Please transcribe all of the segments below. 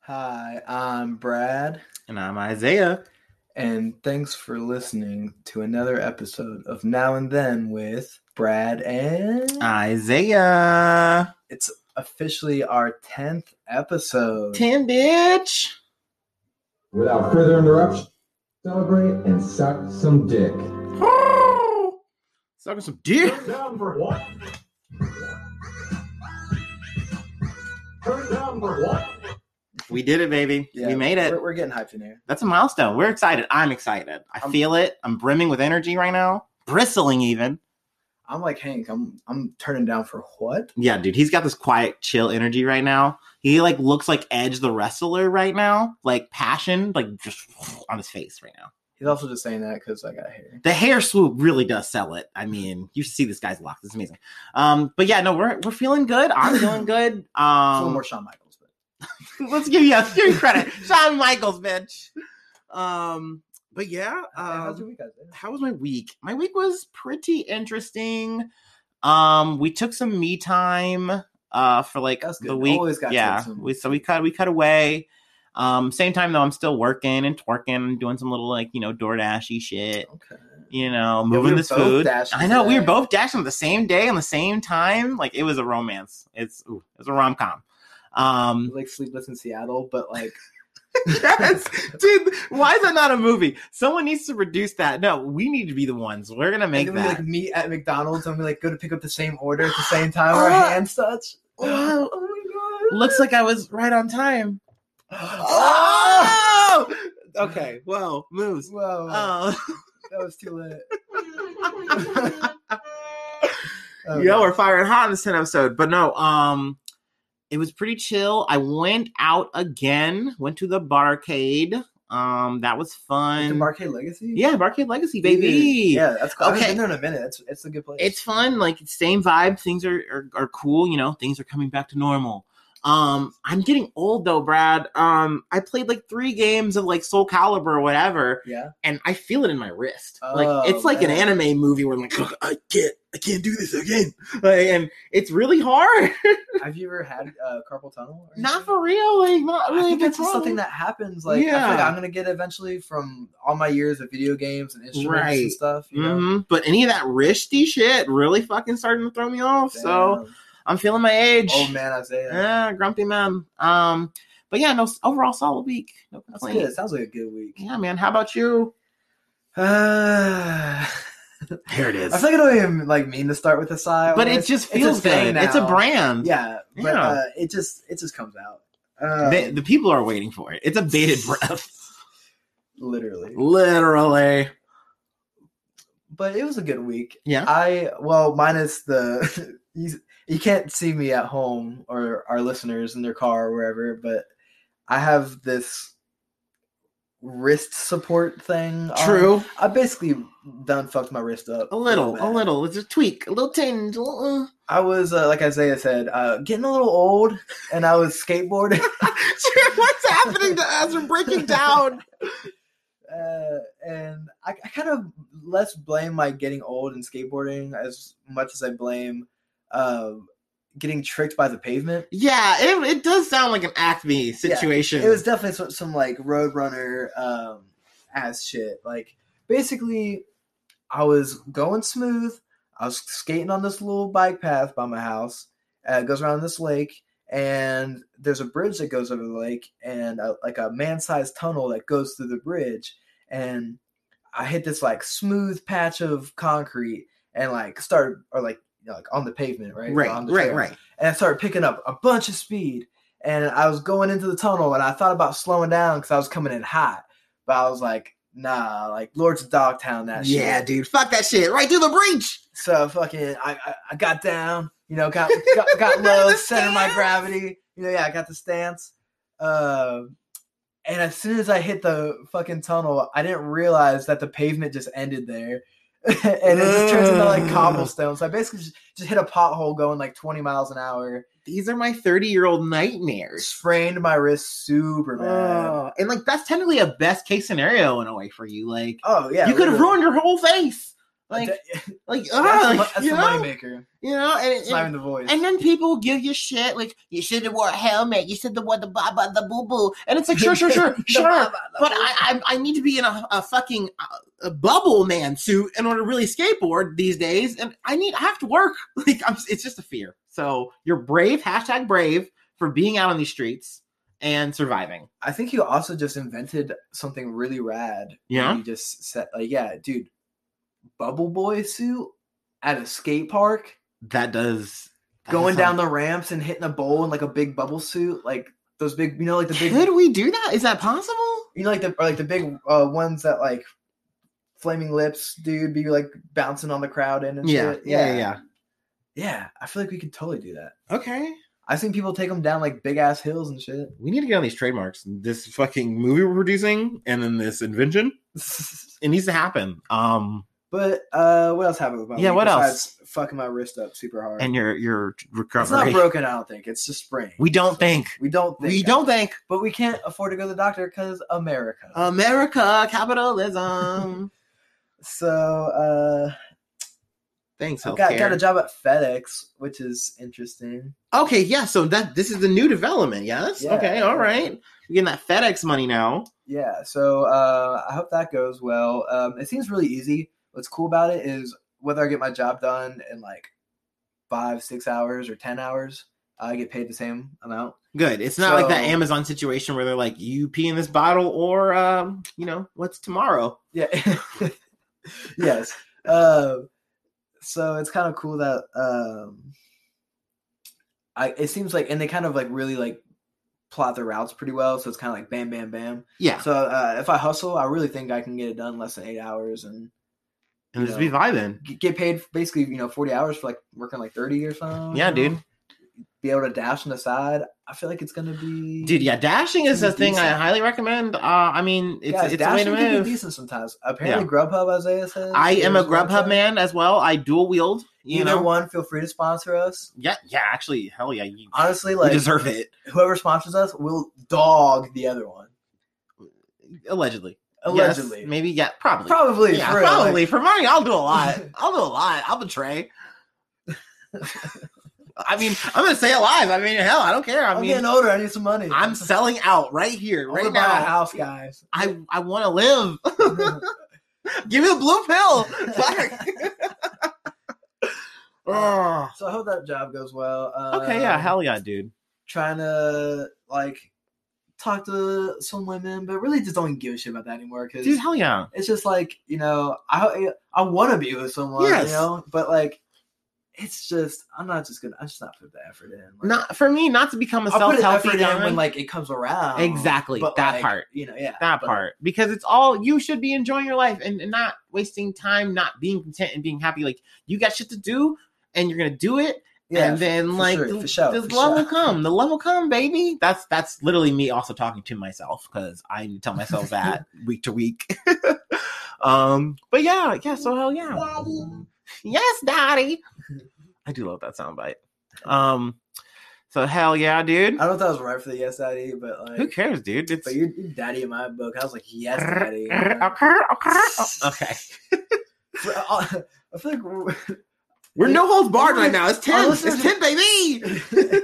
Hi, I'm Brad, And I'm Isaiah. and thanks for listening to another episode of Now and Then with Brad and Isaiah. it's officially our 10th episode. Ten bitch. Without further interruption, celebrate and suck some dick. Sucking some dick. Turn down for what? Turn down for what? We did it, baby. Yeah, we made it. We're, we're getting hyped in here. That's a milestone. We're excited. I'm excited. I I'm- feel it. I'm brimming with energy right now. Bristling even. I'm like Hank. I'm I'm turning down for what? Yeah, dude. He's got this quiet, chill energy right now. He like looks like Edge the wrestler right now. Like passion, like just on his face right now. He's also just saying that because I got hair. The hair swoop really does sell it. I mean, you should see this guy's locks. It's amazing. Um, but yeah, no, we're we're feeling good. I'm feeling good. Um, more Shawn Michaels, but let's give you let's give you credit, Shawn Michaels, bitch. Um, but yeah, how's your um, week, Isaiah? how was my week? My week was pretty interesting. Um, we took some me time uh for like the week. Yeah, we so we cut we cut away. Um, same time though, I'm still working and twerking, doing some little like you know DoorDashy shit. Okay. You know, we moving were this food. I know we were both dashing on the same day on the same time. Like it was a romance. It's ooh, it was a rom com. Um, Like Sleepless in Seattle, but like yes, dude. Why is that not a movie? Someone needs to produce that. No, we need to be the ones. We're gonna make and then we that. like meet at McDonald's and we like go to pick up the same order at the same time. Our hands touch. Wow. Oh my god! Looks like I was right on time. Oh! Okay. Well, moves. Whoa, Oh. that was too late. Oh, yeah, we're firing hot in this 10 episode. But no, um, it was pretty chill. I went out again, went to the barcade. Um, that was Is fun. the Barcade Legacy. yeah, Barcade Legacy, baby. Yeah, that's cool. I Okay. haven't been there in a minute. It's it's a good place. it's fun like same vibe things are, are are cool you know things are coming back to normal um i'm getting old though brad um i played like three games of like soul calibur or whatever yeah. and i feel it in my wrist Oh, like it's like man. an anime movie where i'm like "Ugh, i can't i can't do this again like, and it's really hard Have you ever had uh, carpal tunnel? not for real like not I really think a that's something that happens. Like I feel like Yeah. I'm gonna get eventually from all my years of video games and instruments Right. and stuff. You know? Mhm. but any of that wristy shit really fucking starting to throw me off so Damn. I'm feeling my age old man Isaiah. Yeah, grumpy man. Um, but yeah, no overall solid week. No That's complaints. good. Sounds like a good week. Yeah, man. How about you? Uh, Here it is. I feel like I don't even like mean to start with a sigh. but it just feels thing good. It's a brand. Yeah, but Yeah. Uh, it just it just comes out. Um, They- the people are waiting for it. It's a bated breath. literally. Literally. But it was a good week. Yeah. I well minus the you, you can't see me at home or our listeners in their car or wherever, but I have this wrist support thing. on. True. I basically done fucked my wrist up A little. A little. It's a tweak. A little tinge. a little, uh. I was uh, like Isaiah said, uh, getting a little old, and I was skateboarding. What's happening to us? We're breaking down. uh, and I, I kind of less blame my getting old and skateboarding as much as I blame uh, getting tricked by the pavement. Yeah, it, it does sound like an Acme situation. It was definitely some, some like Roadrunner um, ass shit. Like basically, I was going smooth. I was skating on this little bike path by my house. Uh, it goes around this lake, and there's a bridge that goes over the lake, and a, like a man-sized tunnel that goes through the bridge. And I hit this like smooth patch of concrete, and like started or like like on the pavement, right? right, On the right, trail right. and I started picking up a bunch of speed. And I was going into the tunnel, and I thought about slowing down because I was coming in hot. But I was like, nah, like Lords of Dogtown, that Yeah, shit. Yeah, dude. Fuck that shit. Right through the breach. So fucking, I, I, I got down, you know, got got, got low, center my gravity. You know, yeah, I got the stance. Um, and as soon as I hit the fucking tunnel, I didn't realize that the pavement just ended there. and it just turns into like Ugh. cobblestone. So I basically just, just hit a pothole going like 20 miles an hour. These are my 30 year old nightmares. sprained my wrist super bad. Oh, and like that's technically a best case scenario in a way for you. Like oh yeah, you could have ruined your whole face. Like, like, that's ah, like, that's you the know, moneymaker. you know, and, and, even the voice. and then people give you shit like you should have wore a helmet, you should have wore the baba the boo boo, and it's like sure, sure, sure, sure, baba, but. I, I I need to be in a, a fucking uh, a bubble man suit in order to really skateboard these days, and I need I have to work. Like I'm, it's just a fear. So you're brave, hashtag brave for being out on these streets and surviving. I think you also just invented something really rad. Yeah? You just said, like, yeah, dude, Bubble Boy suit at a skate park, That does that going does down the ramps and hitting a bowl in like a big bubble suit, like those big, you know, like the big, Could we do that? Is that possible? you know, like the like the big uh, ones that like Flaming Lips dude be like bouncing on the crowd in and Yeah, shit. yeah, yeah, yeah. Yeah, I feel like we could totally do that. Okay. I've seen people take them down like big ass hills and shit. We need to get on these trademarks. This fucking movie we're producing and then this invention. It needs to happen. Um but uh, what else happened with my Yeah, what else? Fucking my wrist up super hard. and your your recovery. It's not broken. I don't think it's just sprained. We don't think. We don't think. We don't think. But we can't afford to go to the doctor because America. America, capitalism. so uh, Thanks, I got, got a job at FedEx, which is interesting. Okay, yeah. So that this is the new development. Yes. Yeah. Okay. All right. We're getting that FedEx money now. Yeah, so uh, I hope that goes well. Um, it seems really easy. What's cool about it is whether I get my job done in like five, six hours or ten hours, I get paid the same amount. Good. It's not like that Amazon situation where they're like, you pee in this bottle, or um, you know, what's tomorrow? Yeah. yes. Um, so it's kind of cool that um, I. It seems like, and they kind of like really like plot their routes pretty well. So it's kind of like bam, bam, bam. Yeah. So uh, if I hustle, I really think I can get it done in less than eight hours and And just be vibing. get paid basically you know 40 hours for like working like 30 or something Yeah, you know? dude. be able to dash on the side i feel like it's gonna be Dude, yeah, dashing is a thing I highly recommend. Uh, I mean, it's Guys, it's a way to can be move. decent sometimes apparently grubhub isaiah says I am a Grubhub man as well. I dual wield. You either know, one feel free to sponsor us yeah, yeah. Actually, hell yeah, you, honestly like deserve it. whoever sponsors us will dog the other one Allegedly, allegedly Yes, maybe, yeah, probably, probably yeah, for probably like- for money. I'll do a lot. I'll do a lot. I'll betray. I mean, I'm gonna stay alive. I mean, hell, I don't care. I i'm mean, getting older i need some money I'm selling out right here, right gonna buy a now. house guys I I want to live. Give me the blue pill. Fuck. So i hope that job goes well okay, yeah, Um, hell yeah, dude. trying to like talk to some women, but really just don't give a shit about that anymore because Dude, hell yeah. it's just like you know I I want to be with someone, Yes. you know, but like it's just I'm not just gonna I'm just not put the effort in. Like, Not for me, not to become a self healthy guy. when like it comes around. Exactly, that like, part. you know, yeah, that but- part because it's all you should be enjoying your life and, and not wasting time not being content and being happy like you got shit to do and you're gonna do it Yeah, and then for like sure, the, for sure, the for love will sure. come the love will come baby. That's that's literally me also talking to myself because i need to tell myself that week to week. Um but yeah yeah so hell yeah. Yes daddy. I do love that soundbite. Um so hell yeah dude. I don't know if that was right for the yes daddy, but like, who cares dude? It's but you're, you're daddy in my book. I was like, yes, daddy. okay okay. Uh, I feel like we're, no holds barred right now. It's ten. It's ten, baby.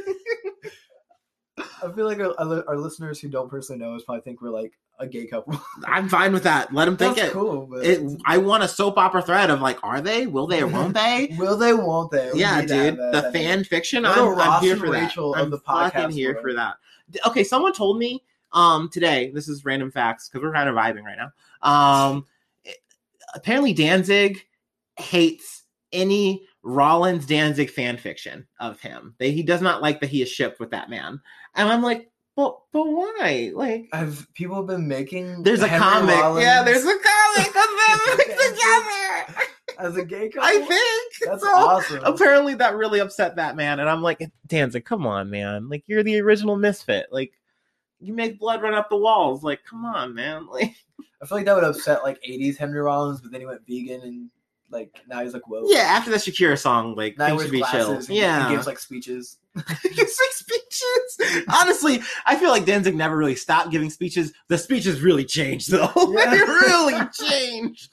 I feel like our, our listeners who don't personally know us probably think we're like a gay couple. I'm fine with that. Let them think That's it. cool, It. I want a soap opera thread of like, are they? Will they or won't they? will they? Won't they? We yeah, need to have dude. that. The fan fiction. I'm, I'm here for that. Rachel of I'm the fucking podcast here for that. Okay, someone told me um today. This is random facts because we're kind of vibing right now. Um, apparently Danzig hates any Rollins Danzig fan fiction of him. They, he does not like that he is shipped with that man. And I'm like, but but why? Like, Have people been making? there's a Henry comic. Rollins Yeah, there's a comic of them together. as a gay couple. I think that's so. awesome. Apparently, that really upset that man, and I'm like, Danzig, come on, man! Like, you're the original misfit. Like, you make blood run up the walls. Like, come on, man! Like, I feel like that would upset like '80s Henry Rollins, but then he went vegan and like now he's like whoa. yeah, after that Shakira song, like Now things should be chill. and Yeah, he gives like speeches. He gives, like, speeches. Honestly, I feel like Danzig never really stopped giving speeches. The speeches really changed, though. Yeah. they really changed.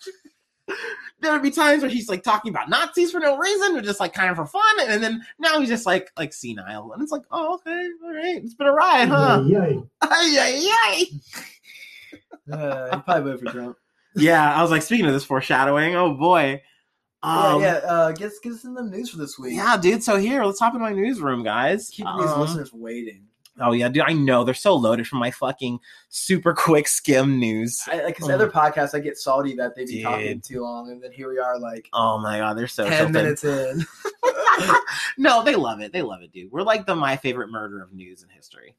there would be times where he's like talking about Nazis for no reason, or just like kind of for fun, and then now he's just like like senile, and it's like, oh okay, all right, it's been a ride, huh? Yay. Ay, ay, ay. Uh, he probably voted for Trump. Yeah, I was like, speaking of this foreshadowing, oh boy. Um, yeah, yeah. Uh, get, get us in the news for this week. yeah, dude. So here, let's hop in my newsroom, guys. Keeping these Um, listeners waiting. Oh yeah, dude. I know they're so loaded from my fucking super quick skim news. I, like, cause Oh. other podcasts, I get salty that they be Dude. talking too long, and then here we are, like Oh my god, they're so ten tilted. minutes in. no, they love it. They love it, dude. We're like the my favorite murder of news in history.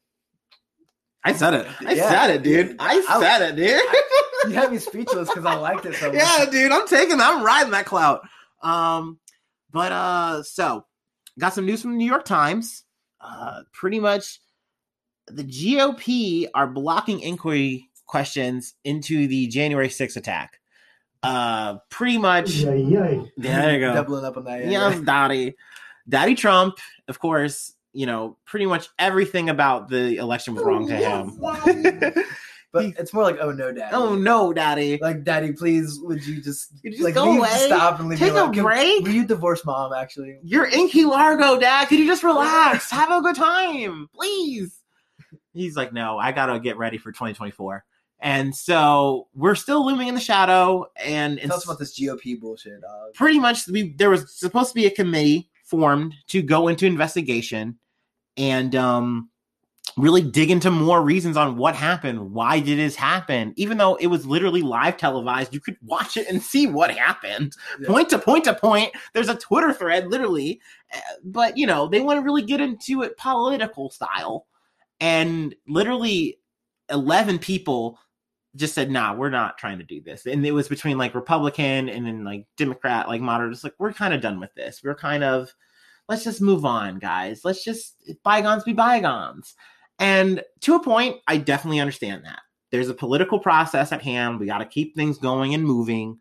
I said it. I Yeah, said it, dude. I I- said it, dude. you had me speechless because I liked it so much. yeah, dude. I'm taking. I'm riding that clout. Um, but uh, so got some news from the New York Times. Uh, pretty much, the GOP are blocking inquiry questions into the January 6th attack. Uh, pretty much. Yay, yay. There you go. Doubling up on that. Yes, Daddy. Daddy Trump, of course, you know, pretty much everything about the election was wrong to him. But it's more like, oh no, daddy. oh no, Daddy. Like, daddy, please, would you just, You just like go leave, away? stop and leave Take me a alone. Can- break? Will you divorce mom? Actually, You're in Key Largo, Dad. Could you just relax? Have a good time, please. He's like, no, I gotta get ready for 2024. And so we're still looming in the shadow. And tell us about this GOP bullshit, dog. pretty much we there was supposed to be a committee formed to go into investigation and um really dig into more reasons on what happened why did this happen even though it was literally live televised you could watch it and see what happened Yeah. point to point to point there's a twitter thread literally Uh, but you know they want to really get into it political style and literally 11 people just said, nah, we're not trying to do this. And it was between like Republican and then like Democrat, like moderate. It's like, we're kind of done with this. We're kind of, let's just move on, guys. Let's just, bygones be bygones. And to a point, I definitely understand that. There's a political process at hand. We got to keep things going and moving.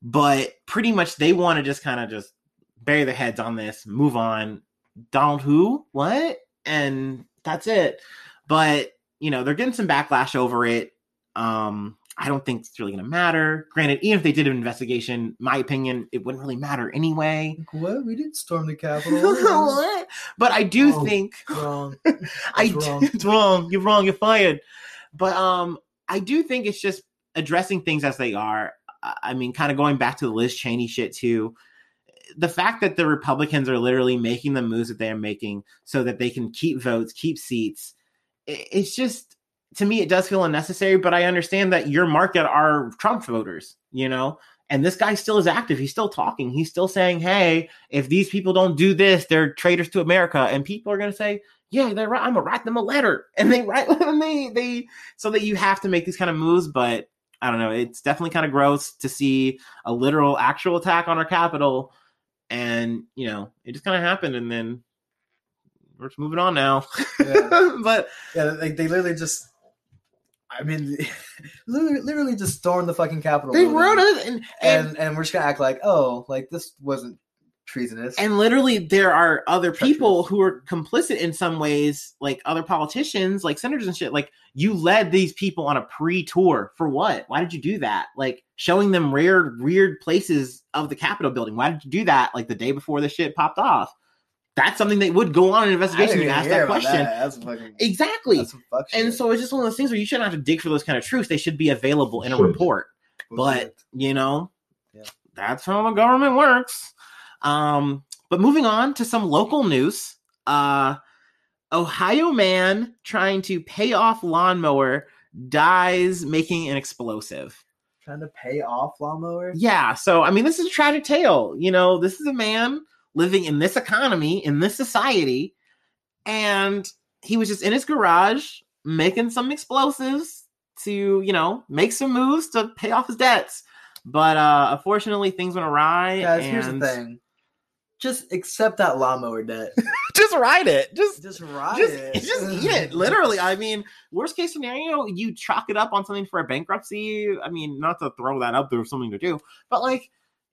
But pretty much they want to just kind of just bury their heads on this, move on. Donald who? What? And that's it. But, you know, they're getting some backlash over it. Um, I don't think it's really going to matter. Granted, even if they did an investigation, my opinion, it wouldn't really matter anyway. Like, what? We didn't storm the Capitol. what? but I do Oh. think Wrong. I wrong. it's wrong. You're wrong. You're fired. But um, I do think it's just addressing things as they are. I mean, kind of going back to the Liz Cheney shit too. The fact that the Republicans are literally making the moves that they are making so that they can keep votes, keep seats. It's just to me, it does feel unnecessary. But I understand that your market are Trump voters, you know. And this guy still is active. He's still talking. He's still saying, "Hey, if these people don't do this, they're traitors to America." And people are going to say, yeah, they're right. I'm gonna write them a letter, and they write and they they so that you have to make these kind of moves. But I don't know. It's definitely kind of gross to see a literal, actual attack on our capital, and you know, it just kind of happened, and then we're just moving on now. Yeah. but Yeah, like they literally just. I mean, literally, literally just stormed the fucking Capitol. they wrote it, and and, and and we're just gonna act like, oh, like this wasn't treasonous. and literally there are other people who are complicit in some ways, like other politicians, like senators and shit. Like you led these people on a pre-tour for what? Why did you do that? Like showing them rare, weird places of the Capitol building. Why did you do that? Like the day before the shit popped off. That's something that would go on an investigation. didn't You ask that question. That. That's fucking. Exactly. That's some fuck. And so it's just one of those things where you shouldn't have to dig for those kind of truths. They should be available in a Should. report but you know Yeah. that's how the government works um but moving on to some local news uh ohio man trying to pay off lawnmower dies making an explosive trying to pay off lawnmower. yeah so i mean this is a tragic tale you know this is a man living in this economy in this society and he was just in his garage making some explosives to you know make some moves to pay off his debts but uh unfortunately things went awry Guys, here's the thing. Just accept that lawnmower debt. just ride it just Just ride just, it. just eat it literally i mean worst case scenario you chalk it up on something for a bankruptcy i mean not to throw that up there's something to do but like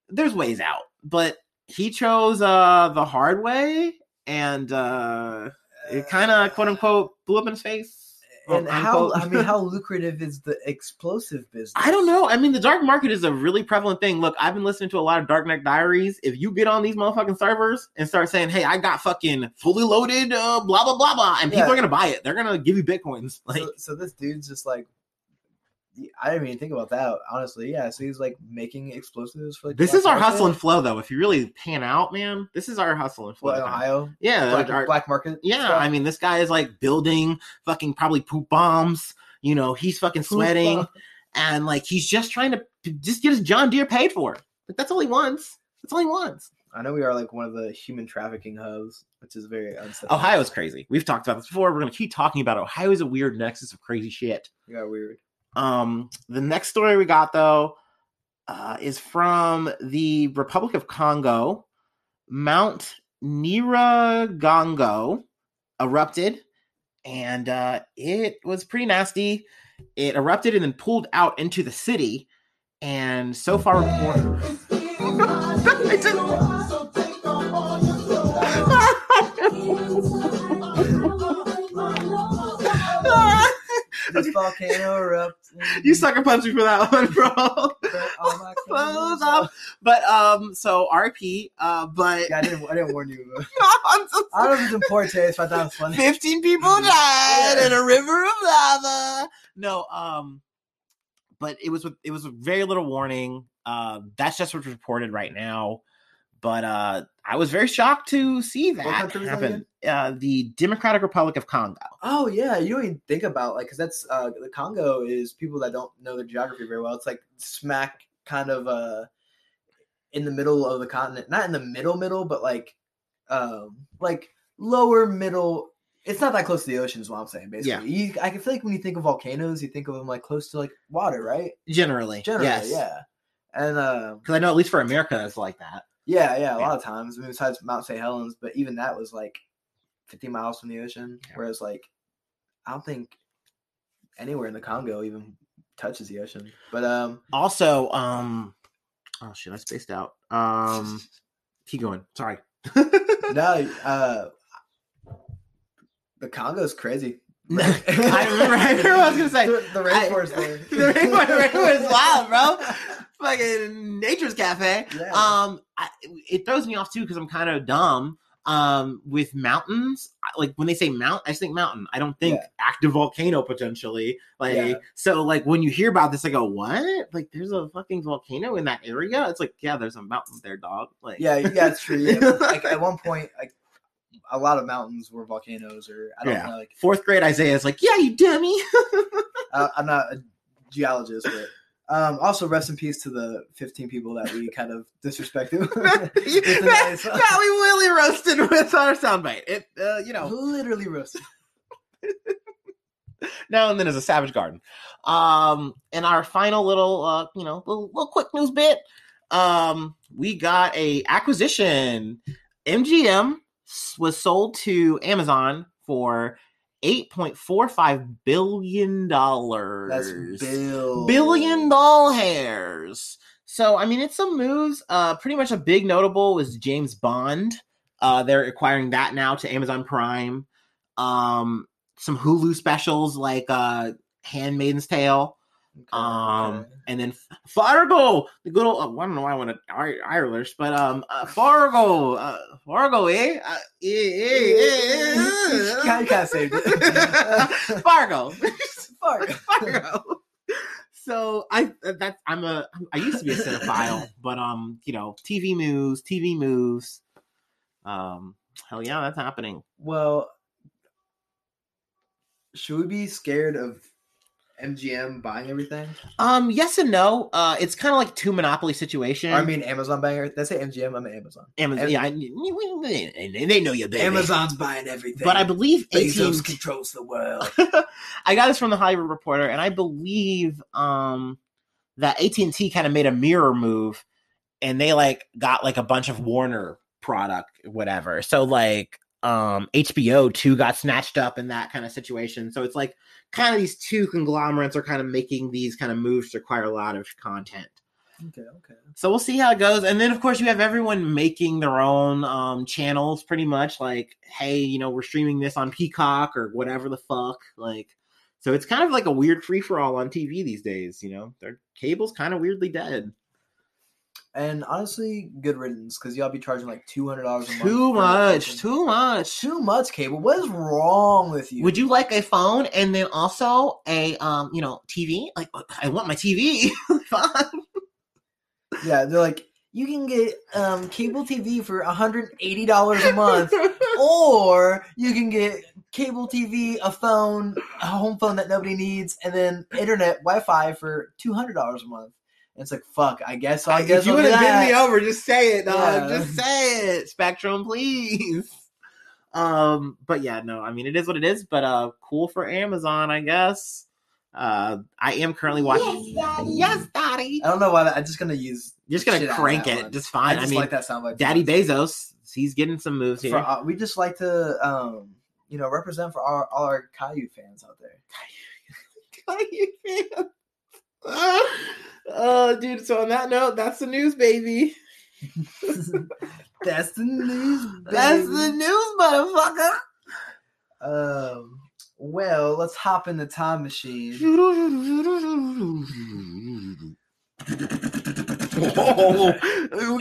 there's ways out but he chose uh the hard way and uh it kind of quote unquote blew up in his face and how. I mean, how lucrative is the explosive business? I don't know. I mean, the dark market is a really prevalent thing. Look, I've been listening to a lot of Darknet Diaries. If you get on these motherfucking servers and start saying, "Hey, I got fucking fully loaded, uh, blah blah blah blah," and people are gonna buy it, they're gonna give you bitcoins. Like, so, so this dude's just like, I didn't even think about that honestly. Yeah, so he's like making explosives for like this black is our market? hustle and flow, though. If you really pan out, man, this is our hustle and flow. What. Ohio, Yeah, black, our- black market. Yeah, stuff? I mean, this guy is like building fucking probably poop bombs. You know, he's fucking sweating, Poop and like he's just trying to to just get his John Deere paid for. Like that's all he wants. That's all he wants. I know we are like one of the human trafficking hubs, which is very unsettling. Ohio's crazy. We've talked about this before. We're gonna keep talking about it. Ohio is a weird nexus of crazy shit. Yeah, weird. Um, the next story we got though uh, is from the Republic of Congo. Mount Nyiragongo erupted, and uh, it was pretty nasty. It erupted and then pulled out into the city, and so far. This volcano erupts. you sucker punched me for that one, bro. Cut all my Close up. But um, so RP. Uh, but Yeah, I didn't. I didn't warn you. I'm so I don't know if it's in poor taste, but I thought it was funny. 15 people died in a river of lava. No, um, but it was with it was with very little warning. Uh, that's just what's reported right now. But uh, I was very shocked to see that country was that happen. Uh, the Democratic Republic of Congo. Oh yeah, you don't even think about like because that's uh the Congo is people that don't know their geography very well. It's like smack kind of uh in the middle of the continent, not in the middle middle, but like um like lower middle. It's not that close to the ocean, is what I'm saying. Basically, you, I can feel like when you think of volcanoes, you think of them like close to like water, right? Generally, Generally, yes. yeah. And um, Because I know at least for America, it's like that. yeah, yeah, a Yeah. lot of times. I mean, besides Mount St. Helens, but even that was like 50 miles from the ocean. Yeah. Whereas, like, I don't think anywhere in the Congo even touches the ocean. But um, Also, um, oh shit, I spaced out. Um, keep going. Sorry. no, uh, the Congo's crazy. I remember. I remember. what I was gonna say. the, the I- rainforest there. the rainforest, rainforest is wild, bro. Fucking nature's cafe. Yeah. Um, I, it throws me off too because I'm kind of dumb. Um, with mountains, like when they say mount, I just think mountain. I don't think Yeah. active volcano potentially. Like, Yeah. so like when you hear about this, I go, what? Like, there's a fucking volcano in that area? It's like, yeah, there's a mountain there, dog. Like, yeah, yeah, it's true. Yeah. Like at one point, like a lot of mountains were volcanoes, or I don't Yeah. know. Like Fourth grade Isaiah is like, yeah, you dummy. I, I'm not a geologist, but um, also rest in peace to the 15 people that we kind of disrespected. that, that we really roasted with our soundbite. It, uh, you know, literally roasted. now and then is a savage garden. Um, and our final little, uh, you know, little, little quick news bit. Um, we got a acquisition. MGM was sold to Amazon for eight point four five billion dollars. That's bill billion doll hairs. So I mean, it's some moves. Uh, pretty much a big notable was James Bond. Uh, they're acquiring that now to Amazon Prime. Um, some Hulu specials like uh, Handmaid's Tale. Okay, Um, okay. and then Fargo, the good old. uh, I don't know why I want to Ir- Irish, but um, uh, Fargo, uh, Fargo, eh? Uh, eh, eh, eh, You kinda saved it. Fargo. Fargo. Fargo. So I that I'm a I used to be a cinephile, but um, you know, TV moves, TV moves. Um, hell yeah, that's happening. Well, should we be scared of MGM buying everything? Um, yes and no. Uh, it's kind of like two monopoly situation. Or, I mean, Amazon buying I say MGM? I mean Amazon. Amazon. Am- yeah, I, they, they know you, baby. Amazon's buying everything. But I believe Bezos AT&T controls the world. I got this from the Hollywood Reporter, and I believe um that AT and T kind of made a mirror move, and they like got like a bunch of Warner product, whatever. So like um HBO too got snatched up in that kind of situation. So it's like kind of these two conglomerates are kind of making these kind of moves to acquire a lot of content. okay, okay. So we'll see how it goes. And then of course you have everyone making their own um channels pretty much like, hey, you know, we're streaming this on Peacock or whatever the fuck. Like So it's kind of like a weird free for all on TV these days. You know, their cable's kind of weirdly dead. And honestly, good riddance because y'all be charging like two hundred dollars a month. Too much, too much. too much cable. What is wrong with you? Would you like a phone and then also a um, you know, TV? Like I want my TV. Fine. Yeah, they're like, you can get um, cable TV for hundred eighty dollars a month, or you can get cable TV, a phone, a home phone that nobody needs, and then internet Wi-Fi for two hundred dollars a month. And it's like, fuck. I guess I guess if you would have been me over, just say it, dog. Yeah. Just say it. Spectrum, please. Um, but yeah, no, I mean it is what it is, but uh cool for Amazon, I guess. Uh I am currently watching Yes, Daddy. I don't know why. That, I'm just gonna use. You're just gonna out of crank that it, one. just fine. I, just mean like that like Daddy Bezos, he's getting some moves here. For, uh, we just like to, um, you know, represent for our, all our Caillou fans out there. oh, dude. So on that note, that's the news, baby. That's the news. That's the news, motherfucker. Um. Well, let's hop in the time machine. we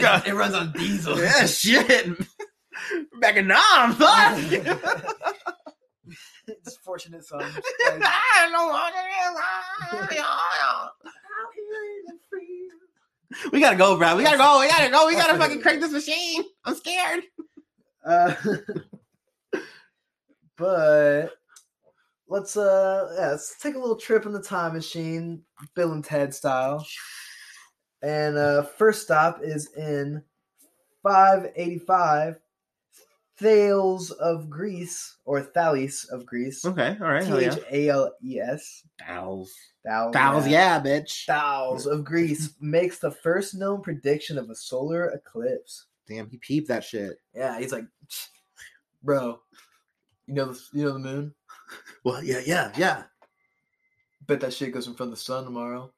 got It runs on diesel. yeah, shit. Back in Nam, fuck. It's fortunate son. I know what it is. We gotta go, bro. We gotta go. We gotta go. We gotta fucking crank this machine. I'm scared. Uh, but let's uh yeah, let's take a little trip in the time machine, Bill and Ted style. And uh first stop is in 585 Thales of Greece or Thales of Greece. Okay, all right. T. H A L E S. Thals. Thales. Yeah, bitch. Thales of Greece makes the first known prediction of a solar eclipse. Damn, he peeped that shit. Yeah, he's like, bro, you know the you know the moon. Well, yeah, yeah, yeah. Bet that shit goes in front of the sun tomorrow.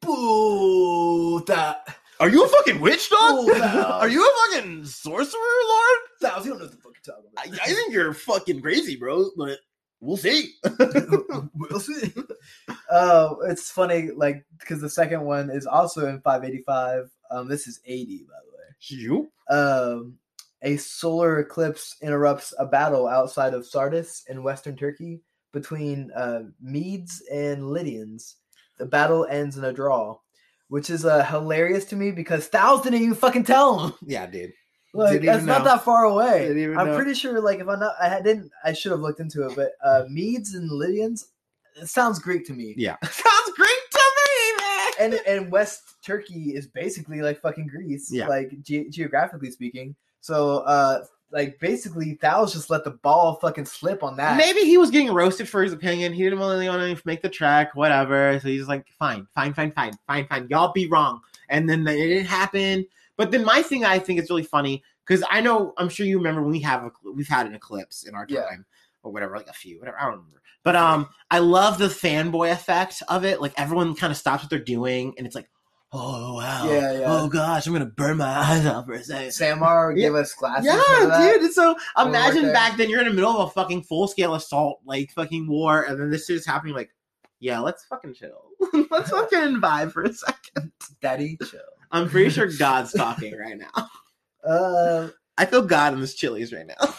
Boo! That Are you a fucking witch, dog? Are you a fucking sorcerer, Lord? Thals, you don't know what the fuck you're talking about. I think you're fucking crazy, bro. But we'll see. we'll see. Oh, it's funny, like because the second one is also in 585. Um, this is 80, by the way. You? um, a solar eclipse interrupts a battle outside of Sardis in western Turkey between uh, Medes and Lydians. The battle ends in a draw, which is uh, hilarious to me because Thals didn't even fucking tell him. Yeah, dude. Like that's even not that far away. I'm know. pretty sure. Like if I'm not, I didn't. I should have looked into it, but uh, Medes and Lydians. It sounds Greek to me. Yeah. Sounds Greek to me, man. and and West Turkey is basically like fucking Greece, Yeah. like ge- geographically speaking. So, uh, like basically, Thals just let the ball fucking slip on that. Maybe he was getting roasted for his opinion. He didn't really want to make the track, whatever. So he's like, fine, fine, fine, fine, fine, fine. Y'all be wrong. And then it didn't happen. But then my thing I think is really funny because I know I'm sure you remember when we have a, we've had an eclipse in our time Yeah. or whatever, like a few, whatever. I don't remember. But um, I love the fanboy effect of it. Like everyone kind of stops what they're doing, and it's like, oh wow, Yeah, yeah. oh gosh, I'm gonna burn my eyes out for a second. Samar Yeah. gave us glasses. Yeah, dude. So imagine back then you're in the middle of a fucking full scale assault, like fucking war, and then this shit is happening. Like, yeah, let's fucking chill. let's fucking vibe for a second. Daddy, chill. I'm pretty sure God's talking right now. Uh, I feel God in this Chili's right now.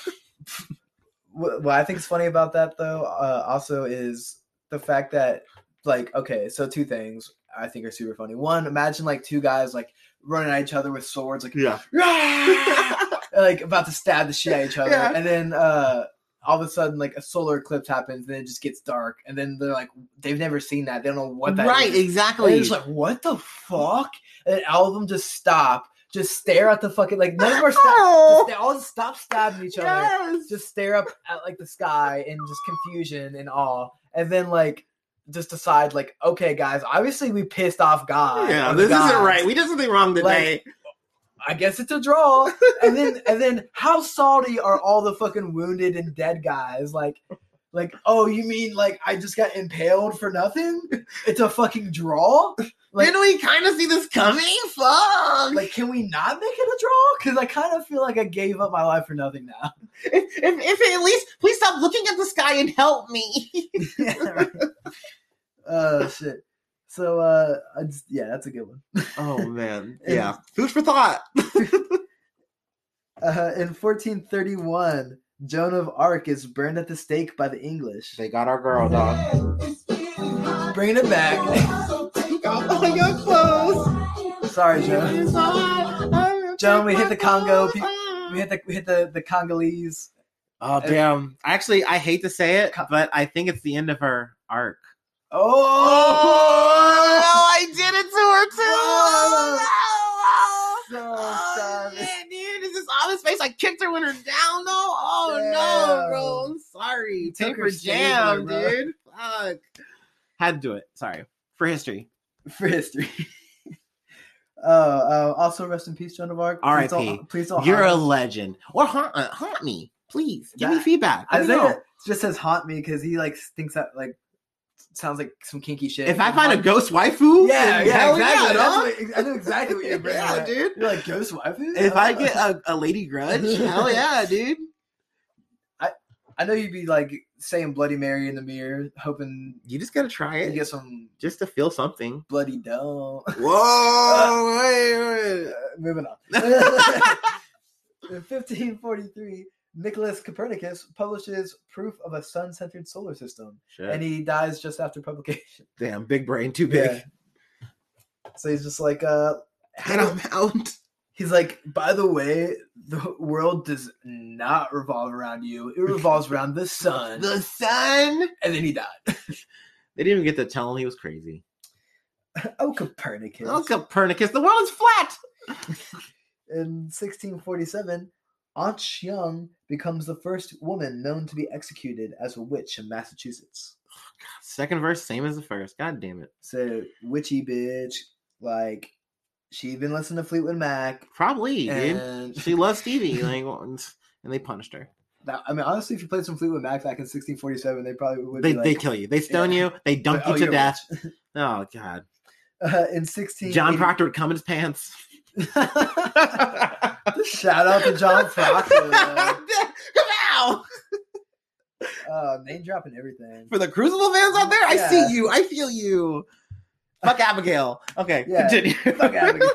what, what I think is funny about that though, uh, also is the fact that like okay, so two things I think are super funny. One, imagine like two guys like running at each other with swords, like Yeah. like about to stab the shit at each other, Yeah. and then uh all of a sudden like a solar eclipse happens, and it just gets dark, and then they're like they've never seen that, they don't know what that right, is. And exactly. they're just like, what the fuck? And all of them just stop, just stare at the fucking like none of them are sta- Oh, they all just stop stabbing each other yes. just stare up at like the sky in just confusion and awe, and then like just decide like, okay, guys, obviously we pissed off God. yeah, this isn't right. We did something wrong today. I guess it's a draw. and then and then how salty are all the fucking wounded and dead guys? Like like, oh, you mean like I just got impaled for nothing? It's a fucking draw? Like- Didn't we kind of see this coming? Fuck. Like, can we not make it a draw? Because I kind of feel like I gave up my life for nothing now. if, if, if at least please stop looking at the sky and help me. yeah, right. Oh shit. So uh, I just, yeah, that's a good one. oh man, And- yeah. Food for thought. Uh, in 1431, Joan of Arc is burned at the stake by the English. They got our girl, dog. Bringing it back. Got your clothes. Sorry, Joan. Joan, we hit the Congo. We hit the we hit the the Congolese. Oh uh, damn! Actually, I hate to say it, but I think it's the end of her arc. Oh! oh, I did it to her too. Oh, oh so Oh, savage. man, dude, is this on his face? I kicked her when her down though. Oh no, bro. I'm sorry. Take her jam, stabler, dude. Fuck. Had to do it. Sorry for history. for history. Uh, uh, also, rest in peace, Joan of Arc. Please R.I.P.. don't- Please don't. You're a me. legend. Or haunt, uh, haunt me, please. Give me feedback. Let me know. Isaiah just says haunt me because he like thinks that like sounds like some kinky shit. If I find a ghost waifu, yeah, yeah, exactly. yeah, what- I know exactly what you're bringing. Yeah, up. dude. You're like ghost waifu. If I Uh, get a, a lady grudge, hell yeah, dude. I I know you'd be like saying Bloody Mary in the mirror, hoping You just gotta try it get some just to feel something. bloody dough. Whoa, wait, Uh, moving on. In 1543, Nicholas Copernicus publishes proof of a sun-centered solar system, Shit. and he dies just after publication. Damn, big brain, too big. Yeah. So he's just like, uh, Head on out. He's like, by the way, the world does not revolve around you; it revolves around the sun. The sun. and then he died. They didn't even get to tell him he was crazy. oh, Copernicus! Oh, Copernicus, the world is flat. In 1647, Aunt ah Xiang becomes the first woman known to be executed as a witch in Massachusetts. Oh, Second verse, same as the first. God damn it. So witchy bitch, like she even listened to Fleetwood Mac, Probably, dude. and She loves Stevie, like, and they punished her. That- I mean, honestly, if you played some Fleetwood Mac back in 1647, they probably would. They be they kill you. They stone Yeah. you. They dunk oh, you to death. witch. Oh god. Uh, in 16, John Proctor would come in his pants. Shout out to John Proctor. Come out Uh, name dropping everything. for the Crucible fans out there. I see you. I feel you. Fuck Abigail. Okay, Yeah, continue. fuck Abigail.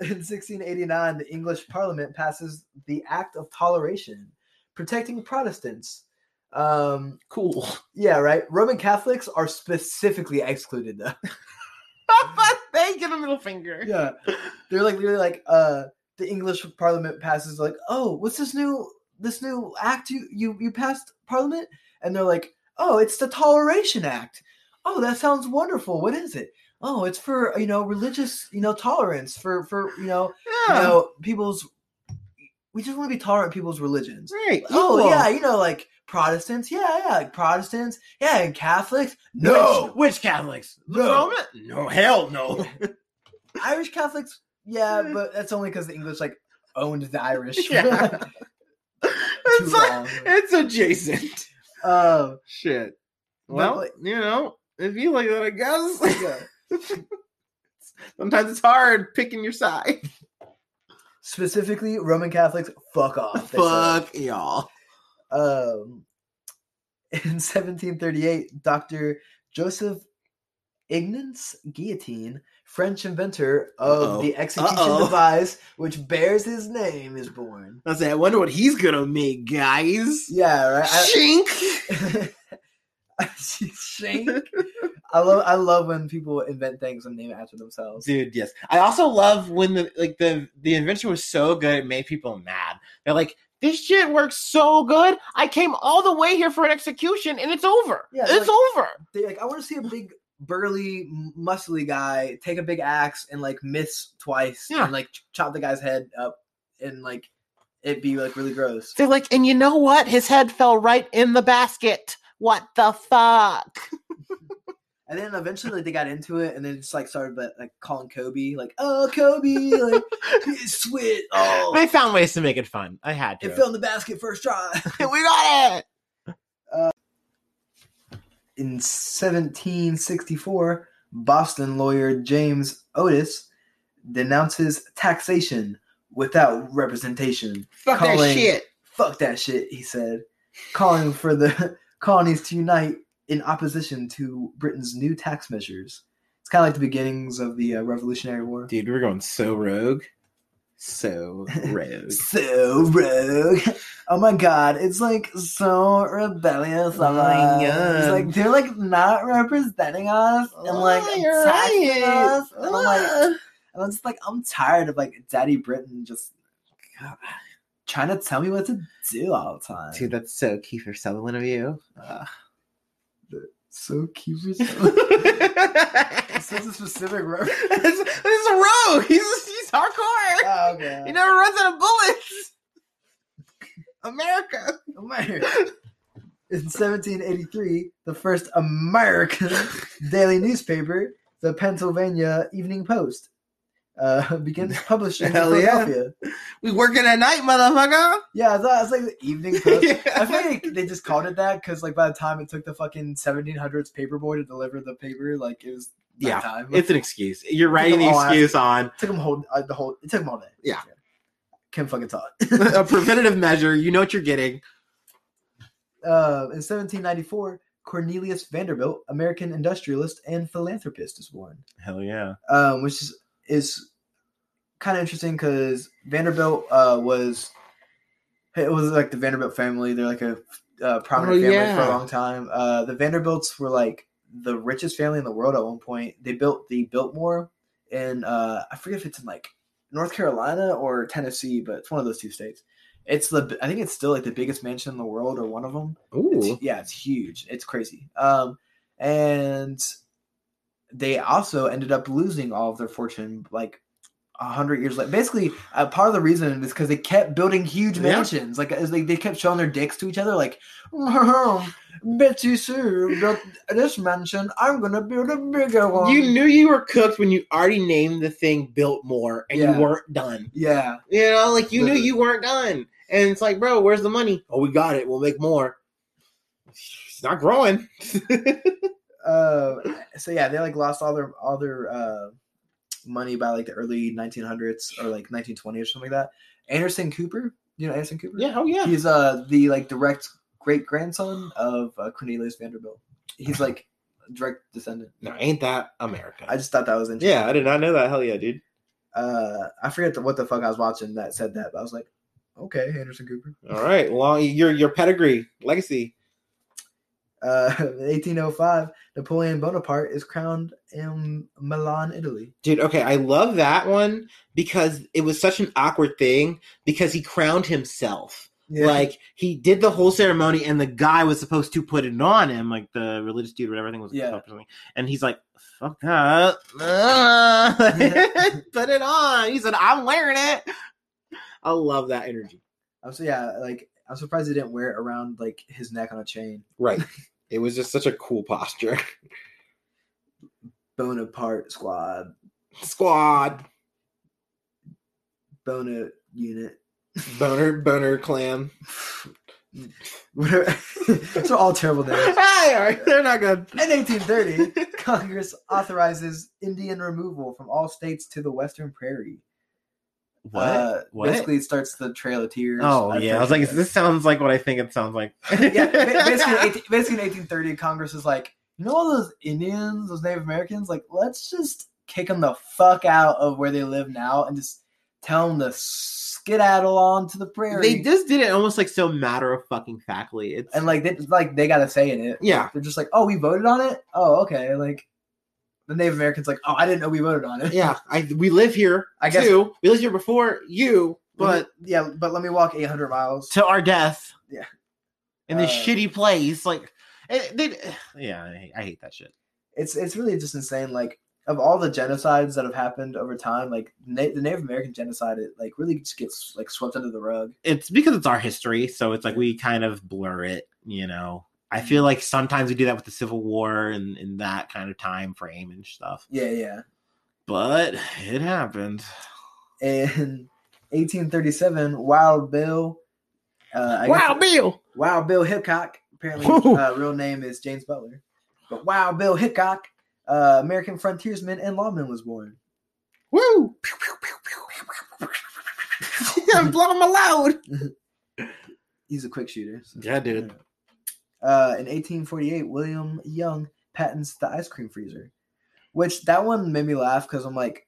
In 1689, the English Parliament passes the Act of Toleration, protecting Protestants. Um, cool. yeah, right. Roman Catholics are specifically excluded, though. they get a middle finger. yeah, they're like literally like uh, the English Parliament passes like, oh, what's this new this new act you you you passed Parliament? And they're like, oh, it's the Toleration Act. Oh, that sounds wonderful. What is it? Oh, it's for you know religious you know tolerance for for you know Yeah. you know people's we just want to be tolerant of people's religions right. oh equal. yeah you know like protestants yeah yeah like protestants yeah and catholics no which Catholics? No. Roman? No, hell no. irish catholics yeah but that's only because the english like owned the irish Yeah. It's like, it's adjacent. um Shit. Well, like- you know, if you like that, I guess. Sometimes it's hard picking your side. specifically roman catholics fuck off. Fuck y'all. um, in 1738, Dr. Joseph Ignance Guillotine, French inventor of Uh-oh. the execution Uh-oh. device which bears his name, is born. I say, I wonder what he's gonna make, guys. Yeah, right. Shink. I, Shank. I love. I love when people invent things and name it after themselves. Dude, yes. I also love when the like the the invention was so good it made people mad. They're like, this shit works so good. I came all the way here for an execution and it's over. Yeah, it's like- over. They like. I want to see a big, burly, muscly guy take a big axe and like miss twice Yeah. and like ch- chop the guy's head up and like it be like really gross. They're like, and you know what? His head fell right in the basket. What the fuck? And then eventually like, they got into it, and then just like started like, like calling Kobe like, "Oh, Kobe, like sweat, oh, They found ways to make it fun. I had to. it fell in the basket first try." we got it. Uh, in 1764, Boston lawyer James Otis denounces taxation without representation. Fuck Calling- that shit. Fuck that shit, he said, calling for the colonies to unite in opposition to Britain's new tax measures. It's kind of like the beginnings of the uh, Revolutionary War. Dude, we're going so rogue. So rogue. So rogue. Oh my god, it's like so rebellious. Oh my. God. It's like they're like not representing us and like Oh, attacking right. us. And I'm like, and I'm just like, I'm tired of like Daddy Britain just God, trying to tell me what to do all the time. Dude, that's so Kiefer Sutherland of you. So cute. this is a specific reference. this is a rogue. He's he's hardcore. Oh, okay. He never runs out of bullets. America. America. In 1783, the first American daily newspaper, the Pennsylvania Evening Post, uh, begins publishing in Hell yeah. Philadelphia. We working at night, motherfucker. Yeah, it's, thought it was like the Evening Post. Yeah. I feel like they just called it that because, like, by the time it took the fucking 1700s paperboy to deliver the paper, like, it was Yeah, time. It's an excuse. You're writing the I- excuse on it took them whole uh, the whole. It took them all day. Yeah. Kim fucking taught. a preventative measure. You know what you're getting. Uh, in 1794, Cornelius Vanderbilt, American industrialist and philanthropist, is born. Hell yeah. Um, which is is kind of interesting because Vanderbilt uh, was it was like the Vanderbilt family. They're like a uh, prominent Oh, family yeah. for a long time. Uh, the Vanderbilts were like the richest family in the world at one point. They built the Biltmore and uh, I forget if it's in like North Carolina or Tennessee, but it's one of those two states. It's the I think it's still like the biggest mansion in the world or one of them. Ooh. It's, yeah, it's huge. It's crazy. Um, and they also ended up losing all of their fortune like a hundred years later. Basically, uh, part of the reason is because they kept building huge Yeah. mansions. Like, as they, they kept showing their dicks to each other. Like, Betsy Sue built this mansion. I'm gonna build a bigger one. You knew you were cooked when you already named the thing Biltmore and Yeah. you weren't done. yeah. You know, like you knew you weren't done. And it's like, bro, where's the money? Oh, we got it. We'll make more. It's not growing. uh, so yeah, they like lost all their all their uh, money by like the early 1900s or like 1920 or something like that. Anderson Cooper, you know Anderson Cooper? yeah, oh yeah. He's uh the like direct great grandson of uh, Cornelius Vanderbilt. He's like direct descendant. No, ain't that America? I just thought that was interesting. yeah, I did not know that. Hell yeah, dude. Uh, I forget the, what the fuck I was watching that said that, but I was like, okay, Anderson Cooper. All right, long your your pedigree, legacy. Uh, 1805, Napoleon Bonaparte is crowned in Milan, Italy. Dude, okay, I love that one because it was such an awkward thing because he crowned himself. Yeah. Like he did the whole ceremony, and the guy was supposed to put it on him, like the religious dude or whatever. It was Yeah. And he's like, "Fuck that! Ah." put it on." He said, "I'm wearing it." I love that energy. So yeah, like I'm surprised he didn't wear it around like his neck on a chain. Right. It was just such a cool posture. Bonaparte squad, Squad, Bona unit, boner, boner clam. whatever. Those are all terrible names. Hey, all right, they're not good. In 1830, Congress authorizes Indian removal from all states to the Western Prairie. What? Uh, What? Basically, it starts the Trail of Tears. Oh yeah, I was like, this sounds like what I think it sounds like. yeah, basically, in 18 basically in 1830, Congress is like, you know, all those Indians, those Native Americans, like, let's just kick them the fuck out of where they live now and just tell them to skedaddle on to the prairie. they just did it almost like so matter of fucking factly. It's and like they like they got to say in it. yeah, They're just like, oh, we voted on it. Oh, okay. Like the Native Americans, like, oh, I didn't know we voted on it. yeah. I we live here. I guess- too. we lived here before you, but me- yeah, but let me walk 800 miles. to our death. Yeah. in this Uh, shitty place, like it, they, yeah, I hate, I hate that shit. It's it's really just insane. Like of all the genocides that have happened over time, like Na- the Native American genocide, it like really just gets like swept under the rug. It's because it's our history, so it's like we kind of blur it. You know, I Mm-hmm. feel like sometimes we do that with the Civil War and in that kind of time frame and stuff. Yeah, yeah. But it happened. In 1837, Wild Bill. Uh, I guess- Bill. Wild Bill Hickok. Apparently, Woo. uh, real name is James Butler. But Wild Bill Hickok uh, American frontiersman and lawman was born. Woo! I'm blowing my load. He's a quick shooter. so- Yeah, dude. Uh, in 1848, William Young patents the ice cream freezer, which that one made me laugh because I'm like,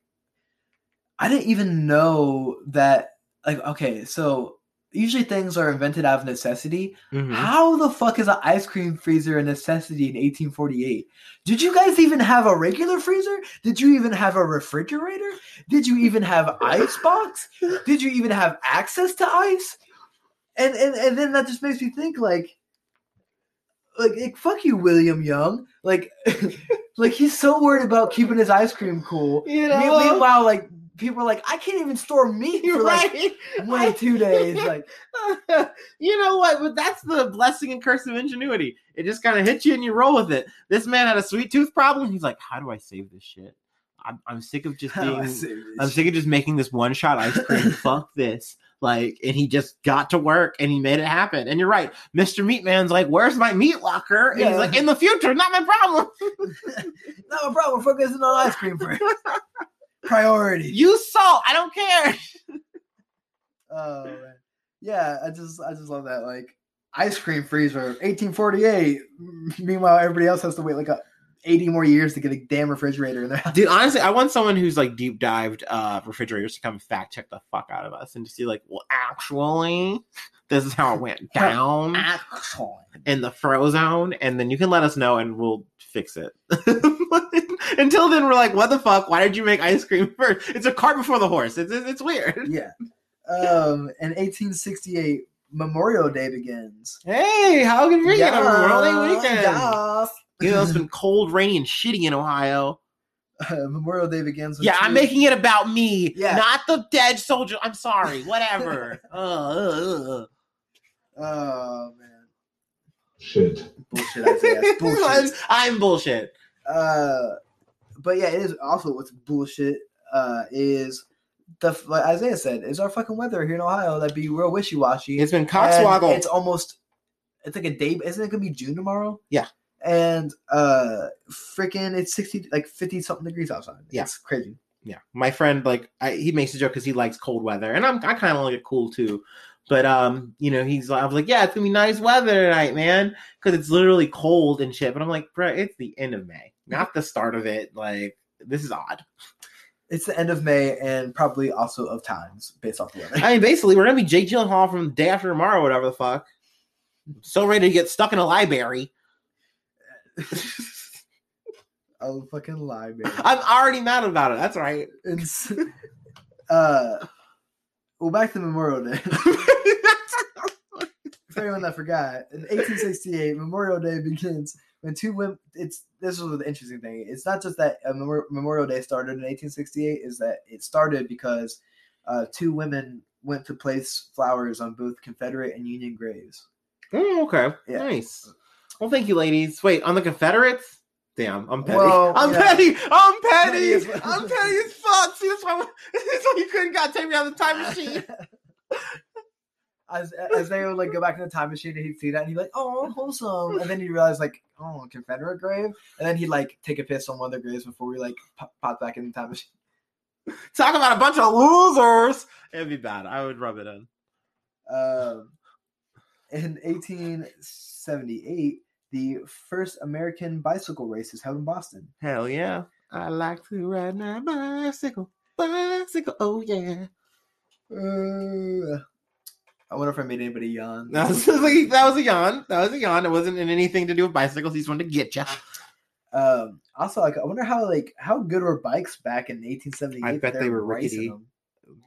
I didn't even know that. Like, okay, so usually things are invented out of necessity. Mhm. How the fuck is an ice cream freezer a necessity in 1848? Did you guys even have a regular freezer? Did you even have a refrigerator? Did you even have ice box? Did you even have access to ice? And and, and then that just makes me think like like, like fuck you, William Young. Like like he's so worried about keeping his ice cream cool. You know, Meanwhile, like people are like, I can't even store meat for like right. one or two days. Like you know what? But that's the blessing and curse of ingenuity. It just kind of hits you and you roll with it. This man had a sweet tooth problem. He's like, how do I save this shit? I'm, I'm sick of just how do I being. I'm sick of just making this one shot ice cream. Fuck this. Like, and he just got to work and he made it happen. And you're right. Mr. Meatman's like, where's my meat locker? And Yeah. he's like, in the future, not my problem. No problem. Focusing on ice cream first. Priority. Use salt. I don't care. Oh man. Yeah, I just I just love that. Like ice cream freezer, 1848. Meanwhile, everybody else has to wait like a 80 more years to get a damn refrigerator in their house. Dude, honestly, I want someone who's like deep dived uh refrigerators to come fact check the fuck out of us and just see like, well, actually, this is how it went down in the frozone, and then you can let us know and we'll fix it. Until then, we're like, what the fuck? Why did you make ice cream first? It's a cart before the horse. It's it's weird. Yeah. Um, in 1868, Memorial Day begins. Hey, how convenient! Yeah, Yeah, Memorial Day weekend. yeah. You know, it's been cold, rainy, and shitty in Ohio. Uh, Memorial Day begins. with Yeah, I'm making it about me, Yeah. not the dead soldier. I'm sorry, whatever. uh, uh, uh. Oh man, Shit. bullshit, Isaiah. bullshit. I'm, I'm bullshit. Uh, but yeah, it is also what's bullshit. Uh, is the like Isaiah said is our fucking weather here in Ohio that be real wishy washy. It's been cockswoggle. It's almost. It's like a day. Isn't it gonna be June tomorrow? Yeah. And uh, freaking, it's sixty, like fifty something degrees outside. Yeah. It's crazy. yeah, my friend like I, he makes a joke because he likes cold weather, and I'm I kind of like it cool too. But um, you know, he's I was like, yeah, it's gonna be nice weather tonight, man, because it's literally cold and shit. But I'm like, bro, it's the end of May, not the start of it. Like this is odd. It's the end of May and probably also of times based off the weather. I mean, basically, we're gonna be Jake Gyllenhaal from day after tomorrow, whatever the fuck. So ready to get stuck in a library. oh, fucking man. I'm already mad about it. That's right. It's, uh, well, back to Memorial Day. For anyone that forgot, in 1868, Memorial Day begins when two women. It's this was the interesting thing. It's not just that uh, Memorial Day started in 1868. Is that it started because uh, two women went to place flowers on both Confederate and Union graves. Oh, okay. Yeah. Nice. Well, thank you, ladies. Wait, on the Confederates? Damn, I'm petty. Well, I'm yeah. petty. I'm petty. Petty as well. I'm petty as fuck. See, that's why, that's why you couldn't got take me out of the time machine. as as they would like go back in the time machine and he'd see that and he'd be like, oh, wholesome, and then he'd realize like, oh, Confederate grave, and then he'd like take a piss on one of the graves before we like pop, pop back in the time machine. Talk about a bunch of losers. It'd be bad. I would rub it in. Um, in 1878, the first American bicycle race is held in Boston. Hell yeah. I like to ride my bicycle. Bicycle. Oh yeah. Uh, I wonder if I made anybody yawn. That was, like, that was a yawn. That was a yawn. It wasn't in anything to do with bicycles. He just wanted to get you. Um, also, like, I wonder how like how good were bikes back in 1878? I bet they were rickety.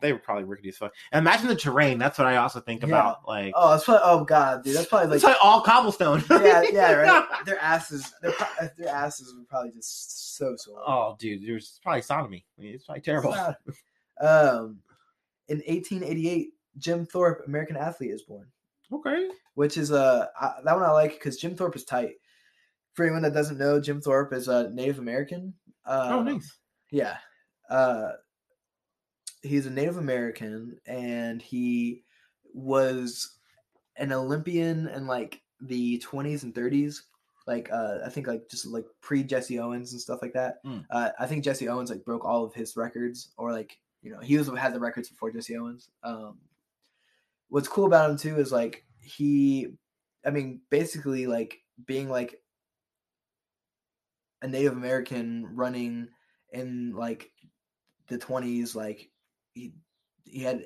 They were probably rickety as fuck. Imagine the terrain. That's what I also think Yeah. about. Like, Oh, that's probably, oh god, dude, that's probably like all cobblestone. yeah, yeah, right. Their asses, their, their asses were probably just so sore. oh, dude, there's probably sodomy. I mean, it's probably terrible. Um, in 1888, Jim Thorpe, American athlete, is born, Okay. which is uh I, that one I like because Jim Thorpe is tight. For anyone that doesn't know, Jim Thorpe is a Native American. Uh, oh, nice. Yeah. Uh, he's a Native American and he was an Olympian in like the 20s and 30s. like uh, I think like just like pre Jesse Owens and stuff like that. Mm. Uh, I think Jesse Owens like broke all of his records, or like you know he was had the records before Jesse Owens. Um, what's cool about him too is like he, I mean, basically like being like a Native American running in like the twenties, like he he had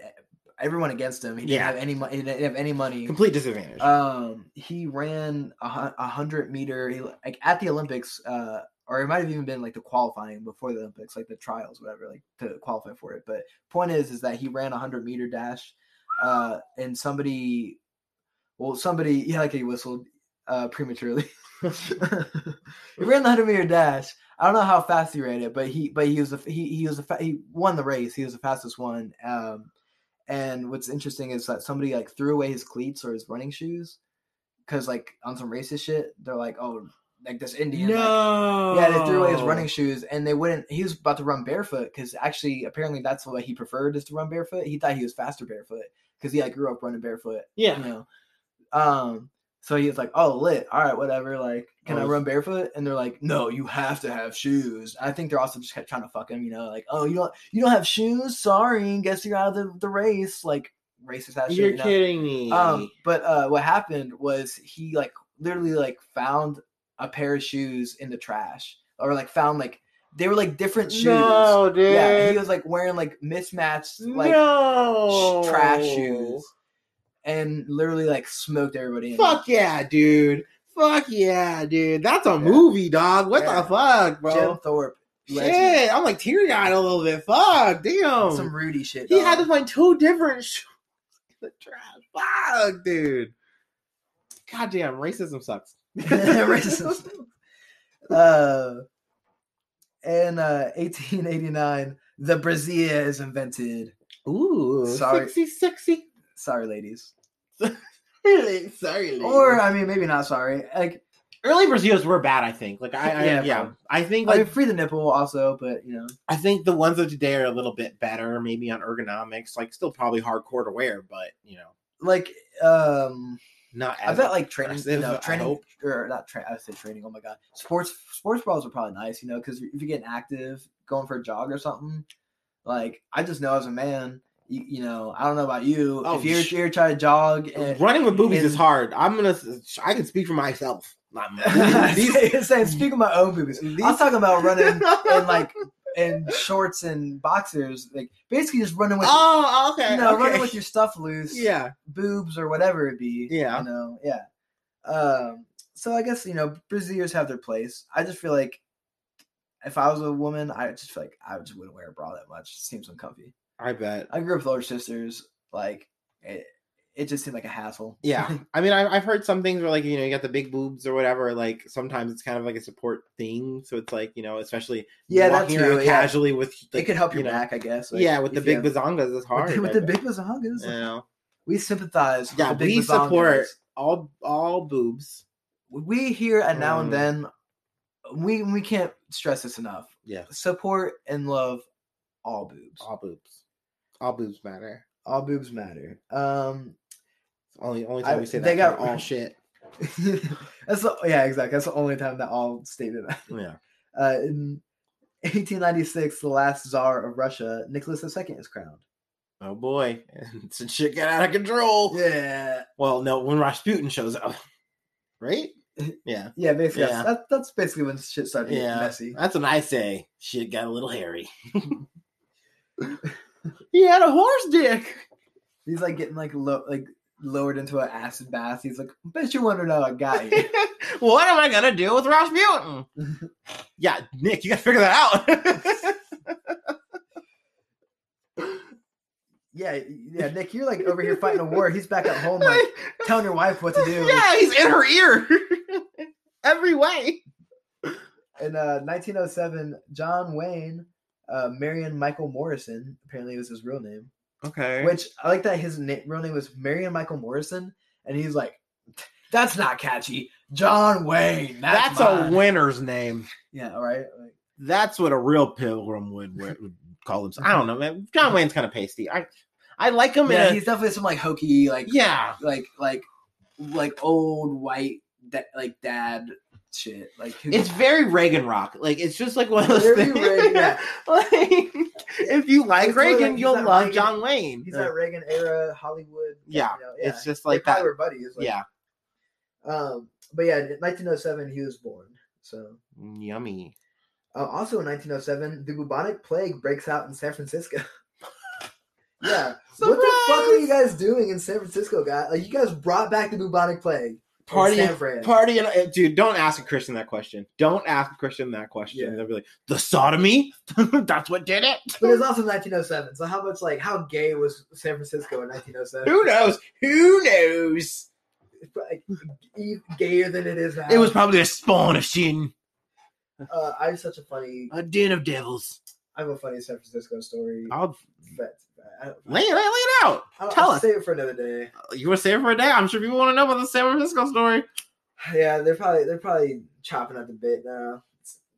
everyone against him. He didn't Yeah. have any money. He didn't have any money. Complete disadvantage. Um, he ran a, a hundred meter he, like at the Olympics, uh, or it might have even been like the qualifying before the Olympics, like the trials, whatever, like to qualify for it. But point is, is that he ran a hundred meter dash, uh, and somebody, well, somebody, yeah, like he whistled, uh, prematurely. he ran the hundred meter dash. I don't know how fast he ran it, but he, but he was a, he he was a fa- he won the race. He was the fastest one. Um, and what's interesting is that somebody like threw away his cleats or his running shoes because like on some racist shit, they're like, oh, like this Indian. like- no. yeah, they threw away his running shoes, and they wouldn't. He was about to run barefoot because actually, apparently, that's what he preferred is to run barefoot. He thought he was faster barefoot because he like grew up running barefoot. Yeah. you know. Um, so he was like, "Oh, lit. All right, whatever. Like, can I Oh, run barefoot?" And they're like, "No, you have to have shoes." I think they're also just kept trying to fuck him. You know, like, "Oh, you don't, you don't have shoes. Sorry, guess you're out of the, the race." Like racist ass shit. You're you know? kidding me. Um, but uh, what happened was he like literally like found a pair of shoes in the trash, or like found like they were like different shoes. No, dude. Yeah, he was like wearing like mismatched like no. sh- trash shoes, and literally like smoked everybody. in. Fuck yeah, dude. Fuck yeah, dude. That's a movie, dog. What Yeah. the fuck, bro? Jim? Thorpe, legend. Shit, I'm like teary eyed a little bit. Fuck, damn. some Rudy shit. he had to find two different shoes in the trash. Fuck, dude. God damn, racism sucks. Racism. uh, in uh, 1889, the brazier is invented. Ooh, Sorry. sexy, sexy. Sorry, ladies. Really? Sorry, lady. Or I mean, maybe not sorry. Like, early Brazils were bad. I think. Like I, I Yeah, yeah, probably. I think I like mean, free the nipple also, but you know, I think the ones of today are a little bit better, maybe on ergonomics. Like still probably hardcore to wear, but you know, like, um, not. I bet like training, know, training or not. Tra- I say training. Oh my god, sports sports bras are probably nice, you know, because if you're getting active, going for a jog or something. Like, I just know as a man, you, you know, I don't know about you. Oh, if you're, sh- you're trying to jog, uh, and, running with boobies is hard. I'm gonna. I can speak for myself. Not These, saying, speaking of my own boobies, I was talking about running and like in shorts and boxers, like basically just running with Oh, okay. you know okay. running with your stuff loose, yeah. boobs or whatever it be. Yeah. you know, yeah. Um, so I guess you know braziers have their place. I just feel like if I was a woman, I just feel like I just wouldn't wear a bra that much. It seems uncomfy. I bet. I grew up with older sisters, like it. It just seemed like a hassle. Yeah, I mean, I, I've heard some things where like you know you got the big boobs or whatever. Like sometimes it's kind of like a support thing. So it's like you know, especially yeah, walking around casually with like, it could help you your know, back, I guess. like, yeah, with the big you have- bazongas, it's hard. with the, with the big bazongas. You know? We sympathize. Yeah, with the big we support all all boobs. We hear at now and Um, then. We we can't stress this enough. Yeah, Support and love all boobs. all boobs. All boobs matter. All boobs matter. Um, Only only I- time we say that they got- all shit. that's the, yeah, exactly. That's the only time that all stated that. Yeah. Uh, in 1896, the last czar of Russia, Nicholas II, is crowned. Oh boy, some shit got out of control. Yeah, Well, no, when Rasputin shows up, right? Yeah, yeah. Basically, Yeah. That's, that's basically when shit started getting yeah. messy. That's what I say. Shit got a little hairy. he had a horse dick. He's like getting like low, like lowered into an acid bath. He's like, bet you wondered how I got here. what am I gonna do with Rasputin? yeah, Nick, you gotta figure that out. yeah, yeah. Nick, you're like over here fighting a war. He's back at home, like telling your wife what to do. yeah, he's in her ear every way. In uh, 1907, John Wayne, uh, Marion Michael Morrison, apparently it was his real name. Okay. Which I like that his na- real name was Marion Michael Morrison, and he's like, "That's not catchy." John Wayne. That's, That's, a winner's name. Yeah. All right. Like, That's what a real pilgrim would, would would call himself. I don't know, man. John Wayne's kind of pasty. I I like him yeah, a, he's definitely some like hokey, like yeah. like like like old white da- like dad shit. Like who- It's very Reagan rock. Like it's just like one of those things. Like if you like Reagan, like you'll love Reagan- John Wayne. he's that Reagan era Hollywood. Yeah, you know, it's just like probably that. were buddies. Like, Yeah, Um, but yeah, 1907 he was born. So yummy. uh, also in 1907, the bubonic plague breaks out in San Francisco. yeah, what the fuck are you guys doing in San Francisco, guys? Like you guys brought back the bubonic plague. Party, party, and uh, dude, don't ask a Christian that question. Don't ask a Christian that question. Yeah. They'll be like, "The sodomy? That's what did it." But it was also 1907. So how much like how gay was San Francisco in 1907? Who knows? Who knows? It's like, gayer than it is now. It was probably a spawn of sin, Uh, I have such a funny. a den of devils. I have a funny San Francisco story. I'll But I, I, lay it, lay it out. I'll, Tell I'll us. save it for another day. You want to save it for a day? I'm sure people want to know about the San Francisco story. Yeah, they're probably they're probably chopping at the bit now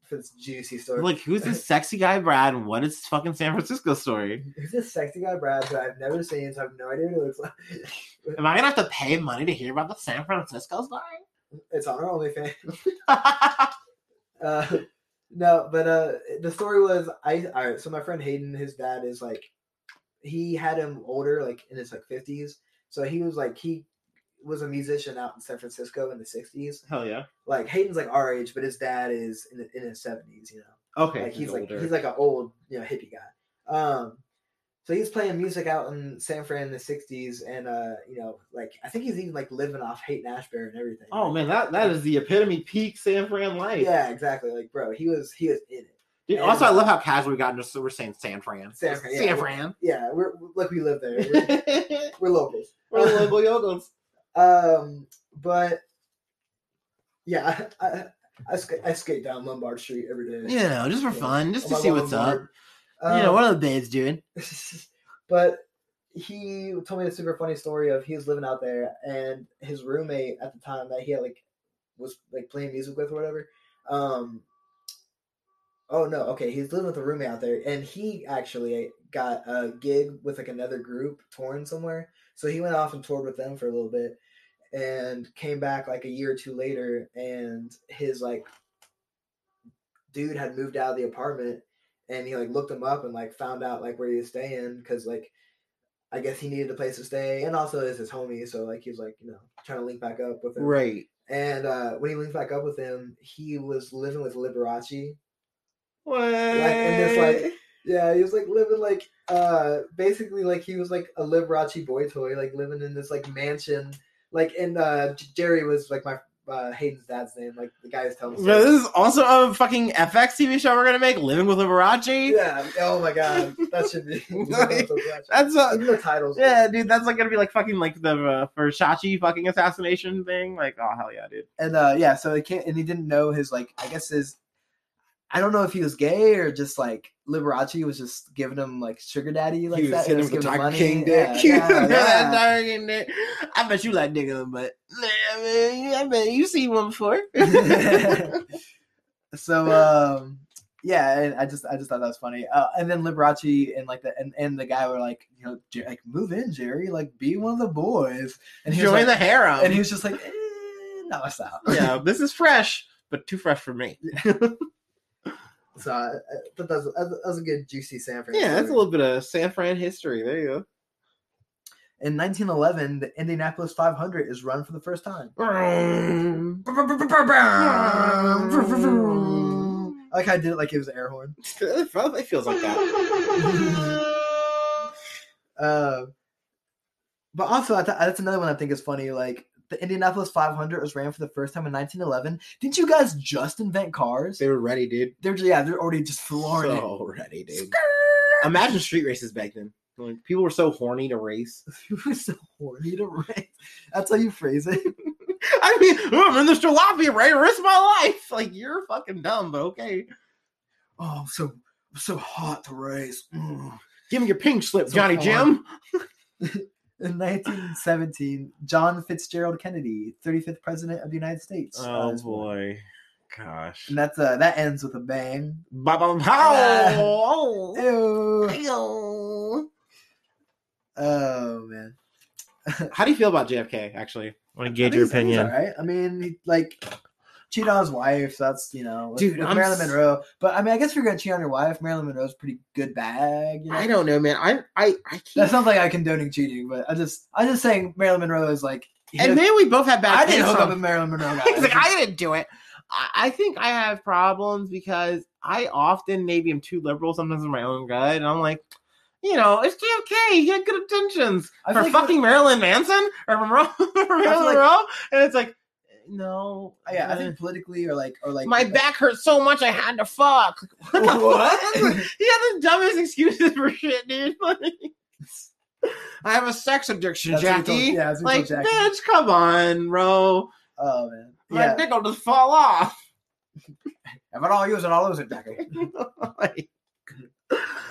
for this juicy story. Like, who's this sexy guy, Brad? And what is this fucking San Francisco story? Who's this sexy guy Brad who I've never seen, so I have no idea what he looks like. Am I gonna have to pay money to hear about the San Francisco story? it's on our OnlyFans. Uh, no, but uh, the story was I. All right, so my friend Hayden, his dad is like, he had him older, like in his like fifties. So he was like he was a musician out in San Francisco in the sixties. Hell yeah. Like Hayden's like our age, but his dad is in, in his seventies. You know, Okay. like he's like he's like an old you know hippie guy. Um, so he's playing music out in San Fran in the '60s, and uh, you know, like I think he's even like living off Haight Ashbury and everything. oh man, that that is the epitome peak San Fran life. yeah, exactly. Like, bro, he was he was in it. Dude, And- also, I love how casual we got into. We're saying San Fran. San Fran, yeah. San Fran. Yeah, we're like we live there. We're, we're locals. We're local yogos. Um, but yeah, I I, I, skate, I skate down Lombard Street every day. You know, just for Yeah. fun, just to see what's up. longboard. Um, you know, what are the babes doing? but he told me a super funny story of he was living out there and his roommate at the time that he had like was like playing music with or whatever. Um oh no, okay, he's living with a roommate out there and he actually got a gig with like another group touring somewhere. So he went off and toured with them for a little bit and came back like a year or two later and his like dude had moved out of the apartment and he like looked him up and like found out like where he was staying because like I guess he needed a place to stay and also is his homie so like he was like you know trying to link back up with him Right. and uh when he linked back up with him he was living with Liberace What? and this, like, yeah he was like living like uh basically like he was like a Liberace boy toy like living in this like mansion like and uh Jerry was like my uh Hayden's dad's name like the guy who's telling Bro, this is also a fucking FX TV show we're gonna make, Living with Liberace. yeah oh my god that should be That's a, even the titles yeah, dude. That's like gonna be like fucking like the uh, Versace fucking assassination thing. Like, oh hell yeah, dude. and uh yeah so he can't and he didn't know his like i guess his i don't know if he was gay or just like liberace was just giving him like sugar daddy like he was that him with giving him money. King dick. yeah, That yeah. King dick. I bet you like nigga, but I mean, I bet you seen one before. so um yeah and i just i just thought that was funny uh, and then liberace and like the and, and the guy were like you know like move in jerry like be one of the boys and he was Join like, the harem. and he was just like eh, no it's not yeah, this is fresh, but too fresh for me. So I, I thought that was, that was a good juicy san Fran Yeah, that's a little bit of San Fran history. There you go. In 1911, the Indianapolis 500 is run for the first time. I like how I did it like it was an air horn. it it feels like that. Uh, but also, I th- that's another one I think is funny. Like the Indianapolis 500 was ran for the first time in 1911. Didn't you guys just invent cars? They were ready, dude. They're yeah, they're already just flooring it. So ready, dude. Imagine street races back then. Like people were so horny to race. You were so horny to race. That's how you phrase it. I mean, oh, I'm in this jalopy, to risk my life. Like you're fucking dumb, but okay. Oh, I'm so I'm so hot to race. Mm. Give me your pink slip, So Johnny. Jim. In 1917, John Fitzgerald Kennedy, 35th president of the United States. uh, was born. Oh, boy, gosh. And that's uh, that ends with a bang. Ba ba pow. Ew. Ew. Oh man. How do you feel about JFK? Actually, I want to gauge your he's- I think he's opinion. all right. I mean, like cheat on his wife. That's you know, with, Dude, with Marilyn s- Monroe. But I mean, I guess if you're gonna cheat on your wife, Marilyn Monroe's a pretty good bag. You know? I don't know, man. I I I That can't. sounds like I'm condoning cheating, but I just I'm just saying Marilyn Monroe is like. And maybe we both have bad. I didn't hook up with Marilyn Monroe. He's like, I didn't do it. I, I think I have problems because I often maybe am too liberal sometimes in my own good, and I'm like, you know, it's JFK. He had good intentions I for fucking Marilyn Manson or Marilyn like- Monroe, and it's like, no, yeah, I think politically or like or like my back hurt so much I had to fuck. What? the What? fuck? he had the dumbest excuses for shit, dude. Like, I have a sex addiction, That's he told- Jackie. yeah, that's what he like, Jackie. bitch, come on, bro. Oh man, My yeah. dick will just fall off. If I don't use it, I'll lose it, Jackie. Like,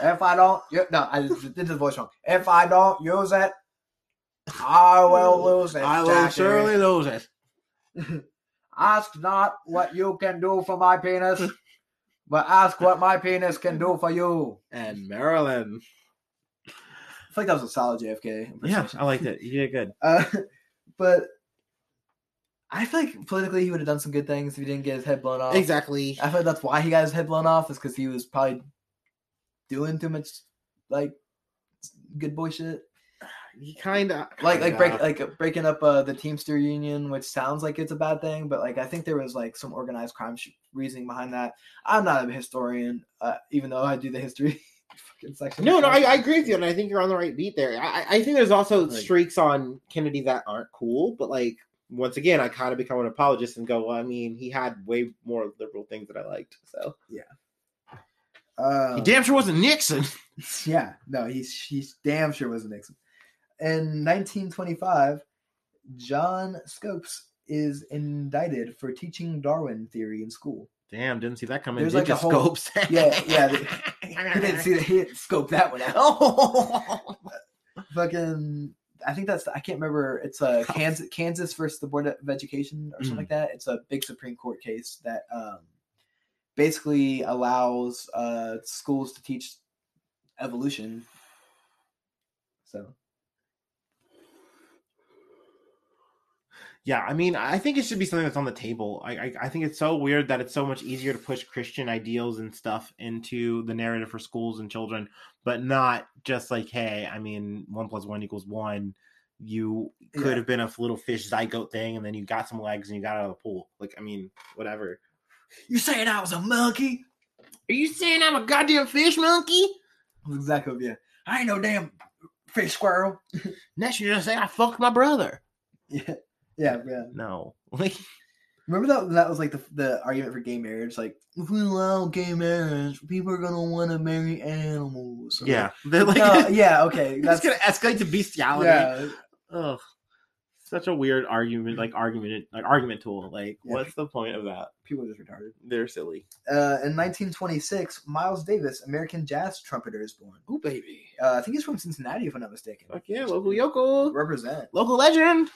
If I don't, no, I just did the voice wrong. If I don't use it, I will lose it. I will Jackie. surely lose it. Ask not what you can do for my penis, but ask what my penis can do for you. And Marilyn. I feel like that was a solid JFK. Yeah. I liked it. You did good. Uh, but I feel like politically he would have done some good things if he didn't get his head blown off. Exactly. I feel like that's why he got his head blown off is because he was probably doing too much like good boy shit. He kind of like like break like uh, breaking up uh, the Teamster union, which sounds like it's a bad thing, but like I think there was like some organized crime sh- reasoning behind that. I'm not a historian, uh, even though I do the history fucking section. No, no, I, I agree with you, and I think you're on the right beat there. I, I think there's also Like- streaks on Kennedy that aren't cool, but like once again, I kind of become an apologist and go, well, I mean, he had way more liberal things that I liked. So yeah. Uh, he damn sure wasn't Nixon. yeah, no, he's he's damn sure wasn't Nixon. In 1925, John Scopes is indicted for teaching Darwin theory in school. Damn, didn't see that coming. There's like a whole- scopes? Yeah, yeah, He didn't see that. He didn't scope that one out. Fucking I think that's I can't remember. It's a Kansas Kansas versus the Board of Education or something Mm. like that. It's a big Supreme Court case that um, basically allows uh, schools to teach evolution. So Yeah, I mean, I think it should be something that's on the table. I, I I think it's so weird that it's so much easier to push Christian ideals and stuff into the narrative for schools and children, but not just like, hey, I mean, one plus one equals one. You could Yeah. have been a little fish zygote thing, and then you got some legs and you got out of the pool. Like, I mean, whatever. you saying I was a monkey? Are you saying I'm a goddamn fish monkey? Exactly yeah. I ain't no damn fish squirrel. Next, you're gonna say I fucked my brother. Yeah, yeah, yeah. No, like, Remember that that was like the the argument for gay marriage. Like if we allow gay marriage, people are gonna want to marry animals. Or yeah, they're like, No, yeah, okay. that's gonna escalate to bestiality. yeah. Ugh. Such a weird argument, like argument, like argument tool. Like, Yeah. what's the point of that? People are just retarded. They're silly. Uh, in 1926, Miles Davis, American jazz trumpeter, is born. Oh baby, Uh, I think he's from Cincinnati, if I'm not mistaken. fuck yeah, local yokel. Represent. local legend.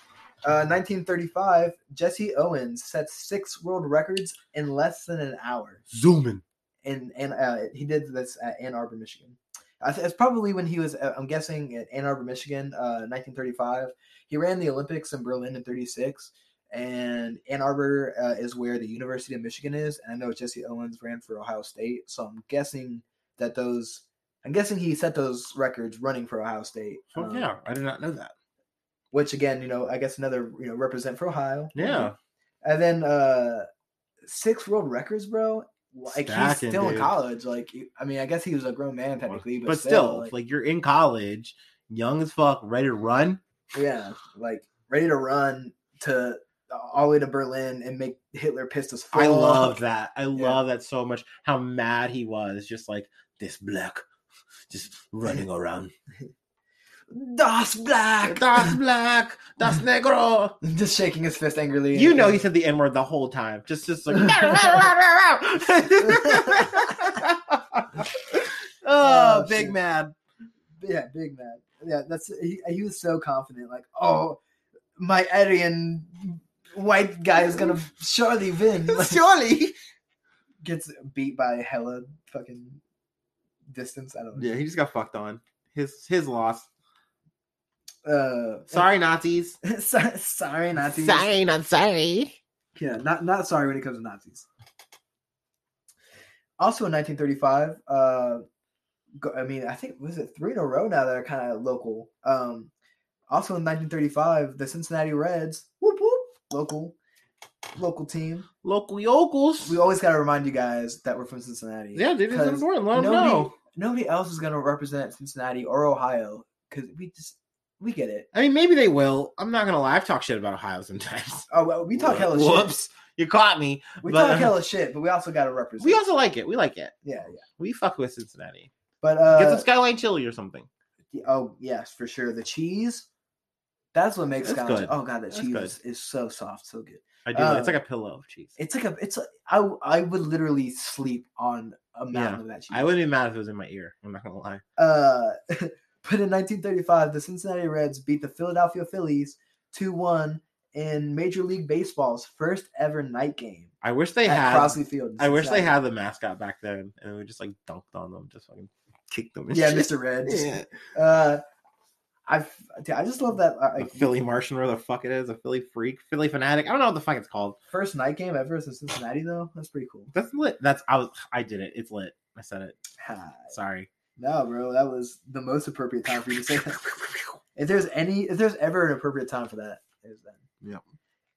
Uh, 1935, Jesse Owens set six world records in less than an hour. Zooming. And and uh, he did this at Ann Arbor, Michigan. I th- it's probably when he was, uh, I'm guessing, at Ann Arbor, Michigan, uh, 1935. He ran the Olympics in Berlin in 36. And Ann Arbor uh, is where the University of Michigan is. And I know Jesse Owens ran for Ohio State. So I'm guessing that those, I'm guessing he set those records running for Ohio State. Fuck Um, yeah, I did not know that. Which again, you know, I guess another, you know, represent for Ohio. Yeah, And then uh six world records, bro. Like Stacking, he's still in college. Like I mean, I guess he was a grown man technically, but, but still, still, like, like, you're in college, young as fuck, ready to run. yeah, like ready to run to all the way to Berlin and make Hitler pissed as fuck. I love that. I love that so much. How mad he was, just like this black, just running around. Das Black. Das black, das negro. Just shaking his fist angrily. You know he said the N word the whole time. Just just like Oh, Oh, big shit. man. yeah, big man. Yeah, that's he. He was so confident. Like, oh, my Aryan white guy is gonna surely win. Like, Surely. gets beat by hella fucking distance. I don't know. Yeah, he just got fucked on. His his loss. Uh, Sorry, Nazis. sorry, Nazis. Sorry, not sorry. Yeah, not not sorry when it comes to Nazis. Also in 1935, uh, go- I mean, I think was it three in a row now that are kind of local. Um, also in 1935, the Cincinnati Reds, whoop whoop, local, local team. Local yokels. We always got to remind you guys that we're from Cincinnati. yeah, dude, it's important. Let them nobody, know. nobody else is going to represent Cincinnati or Ohio because we just we get it. I mean, maybe they will. I'm not gonna lie. I've talked shit about Ohio sometimes. Oh, well, we talk hella shit. Whoops, you caught me. We But, talk uh, hella shit, but we also got to represent. We also like it. We like it. yeah, yeah. We fuck with Cincinnati. But uh, Get some skyline chili or something. Oh yes, for sure. The cheese. That's what makes That's good. Oh god, the That's cheese is, is so soft, so good. I do. it's Uh, like a pillow of cheese. It's like a. It's. A, I. I would literally sleep on a mountain Yeah, of that cheese. I wouldn't be mad if it was in my ear. I'm not gonna lie. Uh, but in 1935, the Cincinnati Reds beat the Philadelphia Phillies 2-1 in Major League Baseball's first ever night game I wish they had. Crosley Field. I wish they had the mascot back then, and we just like dunked on them, just fucking kicked them. Yeah, shit. Mr. Red. Yeah. Uh, I. I just love that. Uh, like, Philly Martian, where the fuck it is, a Philly freak, Phillie Phanatic. I don't know what the fuck it's called. first night game ever in Cincinnati though. That's pretty cool. That's lit. That's I was. I did it. It's lit. I said it. Ha. Sorry. No, bro, that was the most appropriate time for you to say that. If there's any, if there's ever an appropriate time for that, it was then. Yep.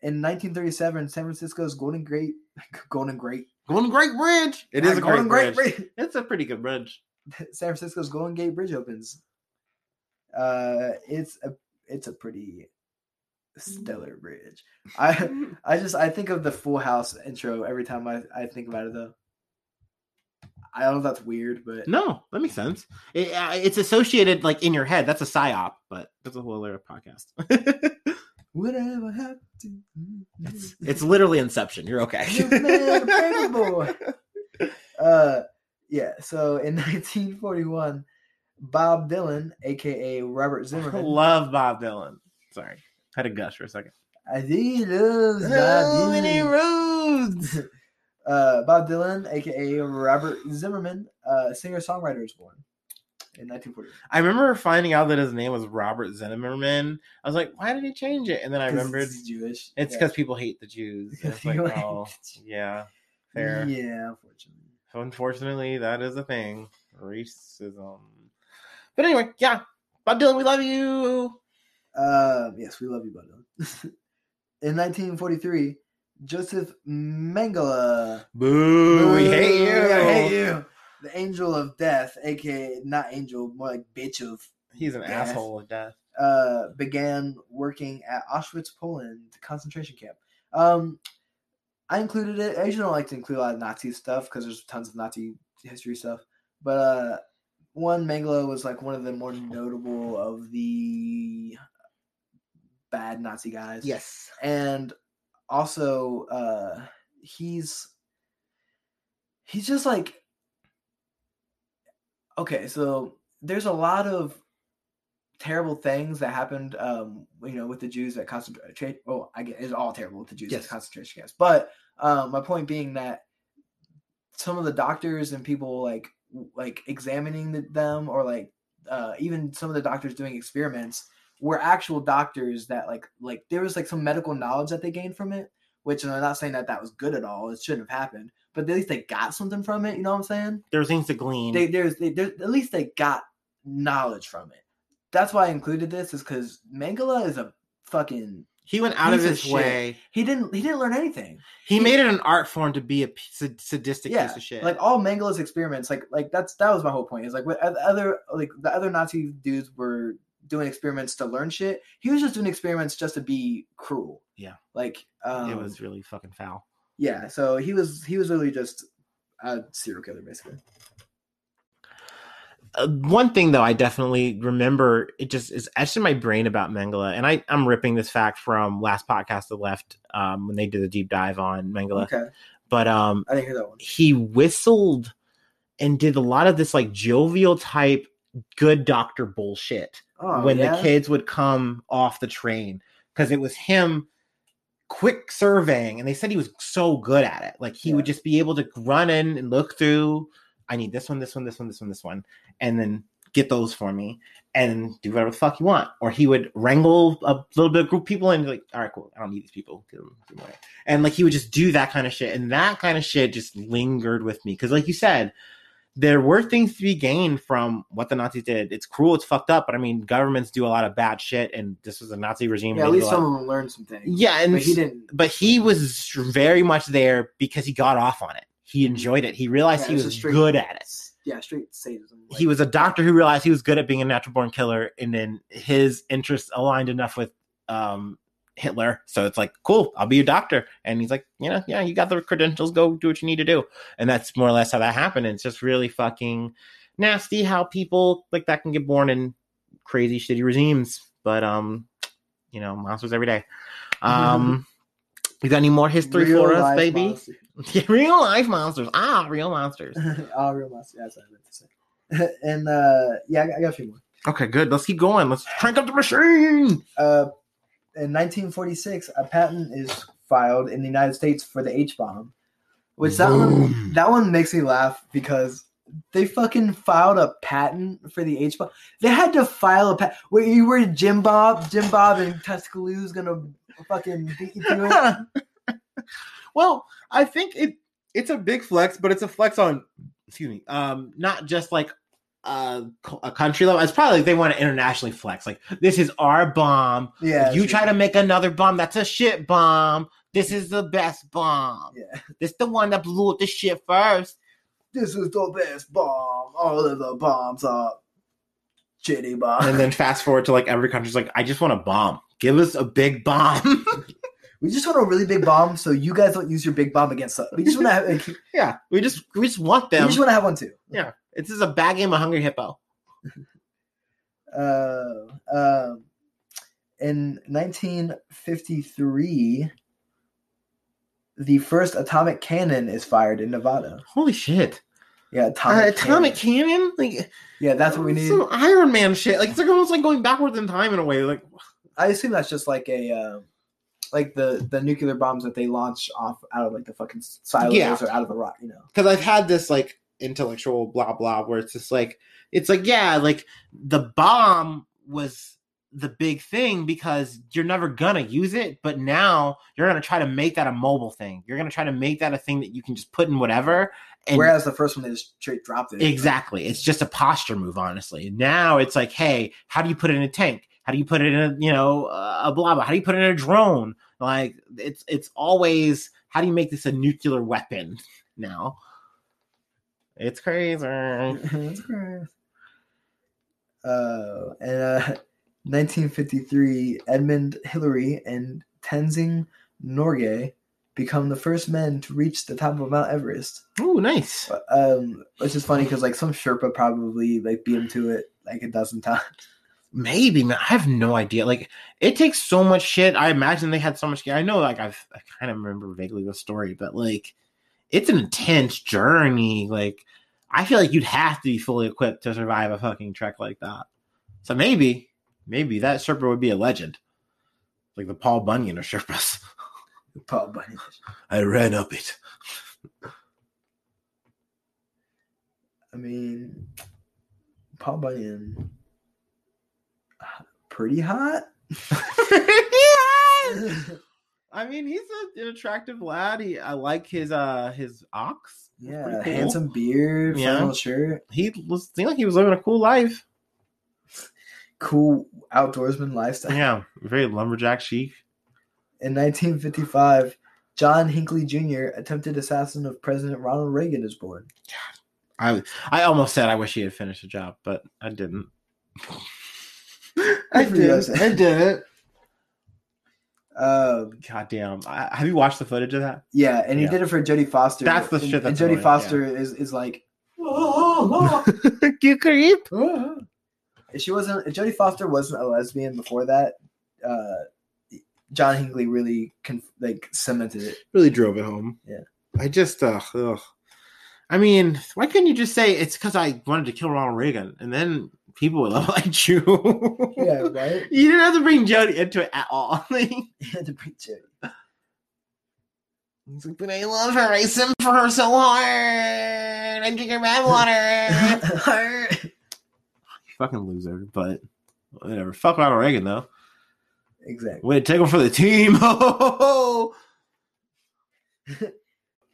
In 1937, San Francisco's Golden Gate, Golden Gate, Golden Great Bridge. It is a great Golden bridge. Bridge. It's a pretty good bridge. San Francisco's Golden Gate Bridge opens. Uh, it's a, it's a pretty stellar bridge. I, I just, I think of the Full House intro every time I, I think about it though. I don't know if that's weird, but No, that makes sense. It, uh, it's associated like in your head. That's a psyop, but that's a whole other podcast. whatever happened to it's, it's literally Inception. You're okay. Man, boy. Uh, yeah. So in 1941, Bob Dylan, aka Robert I Zimmerman, love Bob Dylan. Sorry, had a gush for a second. I think he loves Bob Dylan. roads. Uh, Bob Dylan, aka Robert Zimmerman, uh, singer songwriter, is born in 1941. I remember finding out that his name was Robert Zimmerman. I was like, why did he change it? And then I remembered he's Jewish. it's Yeah. because people hate the Jews. It's like, oh, yeah, fair. Yeah, unfortunately. Unfortunately, that is a thing. Racism. But anyway, yeah. Bob Dylan, we love you. Uh, yes, we love you, Bob Dylan. in 1943, Joseph Mengele. Boo, we hate you. I hate you. The angel of death, aka not angel, more like bitch of, He's an Death. asshole of death. uh, began working at Auschwitz, Poland the concentration camp. Um, I included it. I usually don't like to include a lot of Nazi stuff because there's tons of Nazi history stuff. But uh, one Mengele was like one of the more notable of the bad Nazi guys. Yes. and also uh he's he's just like okay so there's a lot of terrible things that happened um you know with the jews at concentration oh i get it's all terrible with the jews Yes. at concentration camps but um my point being that some of the doctors and people like like examining the, them or like uh even some of the doctors doing experiments were actual doctors that like like there was like some medical knowledge that they gained from it which and i'm not saying that that was good at all it shouldn't have happened but at least they got something from it you know what i'm saying There were things to glean. they there's they, there at least they got knowledge from it that's why i included this is because Mengele is a fucking he went out of of his shit. way. he didn't he didn't learn anything He He- made it an art form to be a sadistic yeah piece of shit. like all Mengele's experiments like like that's that was my whole point is like what other like the other nazi dudes were doing experiments to learn shit he was just doing experiments just to be cruel. Yeah. like um it was really fucking foul. yeah so he was he was really just a serial killer basically. Uh, one thing though, I definitely remember it just is etched in my brain about Mengele, and I I'm ripping this fact from last podcast that left um, when they did the deep dive on Mengele, okay. But um, i didn't hear that one. he whistled and did a lot of this like jovial type good doctor bullshit oh, when yeah? the kids would come off the train because it was him quick surveying and they said he was so good at it like he would just be able to run in and look through i need this one this one this one this one this one and then get those for me and do whatever the fuck you want. Or he would wrangle a little bit of group of people and be like, all right, cool, I don't need these people. Get them- get them away. And like he would just do that kind of shit. And that kind of shit just lingered with me. Cause like you said, there were things to be gained from what the Nazis did. It's cruel, it's fucked up, but I mean, governments do a lot of bad shit, and this was a Nazi regime. Yeah, at least some of them learned some things. yeah, and but he didn't. but he was very much there because he got off on it. He enjoyed it. He realized Yeah, he was was straight- good at it. Yeah, straight sadism. he was a doctor who realized he was good at being a natural born killer, and then his interests aligned enough with um, Hitler. So it's like, cool, I'll be a doctor. And he's like, you know, yeah, you got the credentials, go do what you need to do. And that's more or less how that happened. And it's just really fucking nasty how people like that can get born in crazy, shitty regimes. But um, you know, monsters every day. Um, you got any more history Real for us, baby? monster. real life monsters. Ah, real monsters. All real monster. That's what I meant to say. and uh, yeah, I got, I got a few more. Okay, good. Let's keep going. Let's crank up the machine. Uh, in 1946, a patent is filed in the United States for the H bomb, which that one that one makes me laugh because they fucking filed a patent for the H bomb. They had to file a patent. Where you were Jim Bob, Jim Bob, and Tuscaloosa's gonna fucking beat you to it. well, I think it it's a big flex, but it's a flex on excuse me, um, not just like uh, a country level. It's probably like they want to internationally flex. Like this is our bomb. Yeah, you try to make another bomb, that's a shit bomb. This is the best bomb. Yeah. This the one that blew up the shit first. This is the best bomb. All of the bombs are shitty bomb. And then fast forward to like every country's like, I just want a bomb. Give us a big bomb. we just want a really big bomb, so you guys don't use your big bomb against us. We just want to have. Like, yeah, we just we just want them. We just want to have one too. yeah, this is a bad game of Hungry Hippo. uh, um, in 1953, the first atomic cannon is fired in Nevada. Holy shit! Yeah, atomic, Uh, atomic cannon. cannon, like Yeah, that's what we need. Some Iron Man shit. Like it's like almost like going backwards in time in a way. Like I assume that's just like a, uh, like the the nuclear bombs that they launch off out of like the fucking silos Yeah. or out of the rock. You know. because I've had this like intellectual blah blah where it's just like it's like yeah, like the bomb was the big thing because you're never gonna use it, but now you're gonna try to make that a mobile thing. You're gonna try to make that a thing that you can just put in whatever. And Whereas the first one they just straight dropped it. Exactly. It's just a posture move, honestly. Now it's like, hey, how do you put it in a tank? How do you put it in a, you know, a blah blah? How do you put it in a drone? Like it's it's always how do you make this a nuclear weapon now? It's crazy. it's crazy. Uh, and uh, 1953, Edmund Hillary and Tenzing Norgay become the first men to reach the top of Mount Everest. Oh, nice. Um, which is funny because like some Sherpa probably like beat him to it like a dozen times. Maybe, man. I have no idea. Like, it takes so much shit. I imagine they had so much gear. I know, like, I've I kind of remember vaguely the story, but like, it's an intense journey. Like, I feel like you'd have to be fully equipped to survive a fucking trek like that. So maybe, maybe that Sherpa would be a legend, like the Paul Bunyan of Sherpas. Paul Bunyan. I ran up it. I mean, Paul Bunyan, uh, pretty hot. I mean, he's a, an attractive lad. He, I like his uh his ox. Yeah, cool. handsome beard, Yeah. flannel shirt, He was seemed like he was living a cool life. cool outdoorsman lifestyle. Yeah, very lumberjack chic. In 1955, John Hinckley Jr., attempted assassin of President Ronald Reagan, is born. I I almost said I wish he had finished the job, but I didn't. I did. I I did. Um, God damn! I, have you watched the footage of that? yeah, and he Yeah. did it for Jodie Foster. That's the and, shit And Jodie annoying, Foster is is like, you creep. she wasn't. If Jodie Foster wasn't a lesbian before that. Uh, John Hinckley really conf- like cemented it. Really drove it home. Yeah. I just uh, ugh. I mean, why couldn't you just say it's because I wanted to kill Ronald Reagan, and then people would love like you? Yeah, right. You didn't have to bring Jodie into it at all. He had to preach it. He's like, but I love her. I sim for her so hard. I drink her bad water. Fucking loser, but whatever. Fuck Ronald Reagan though. Exactly. Way to take one for the team.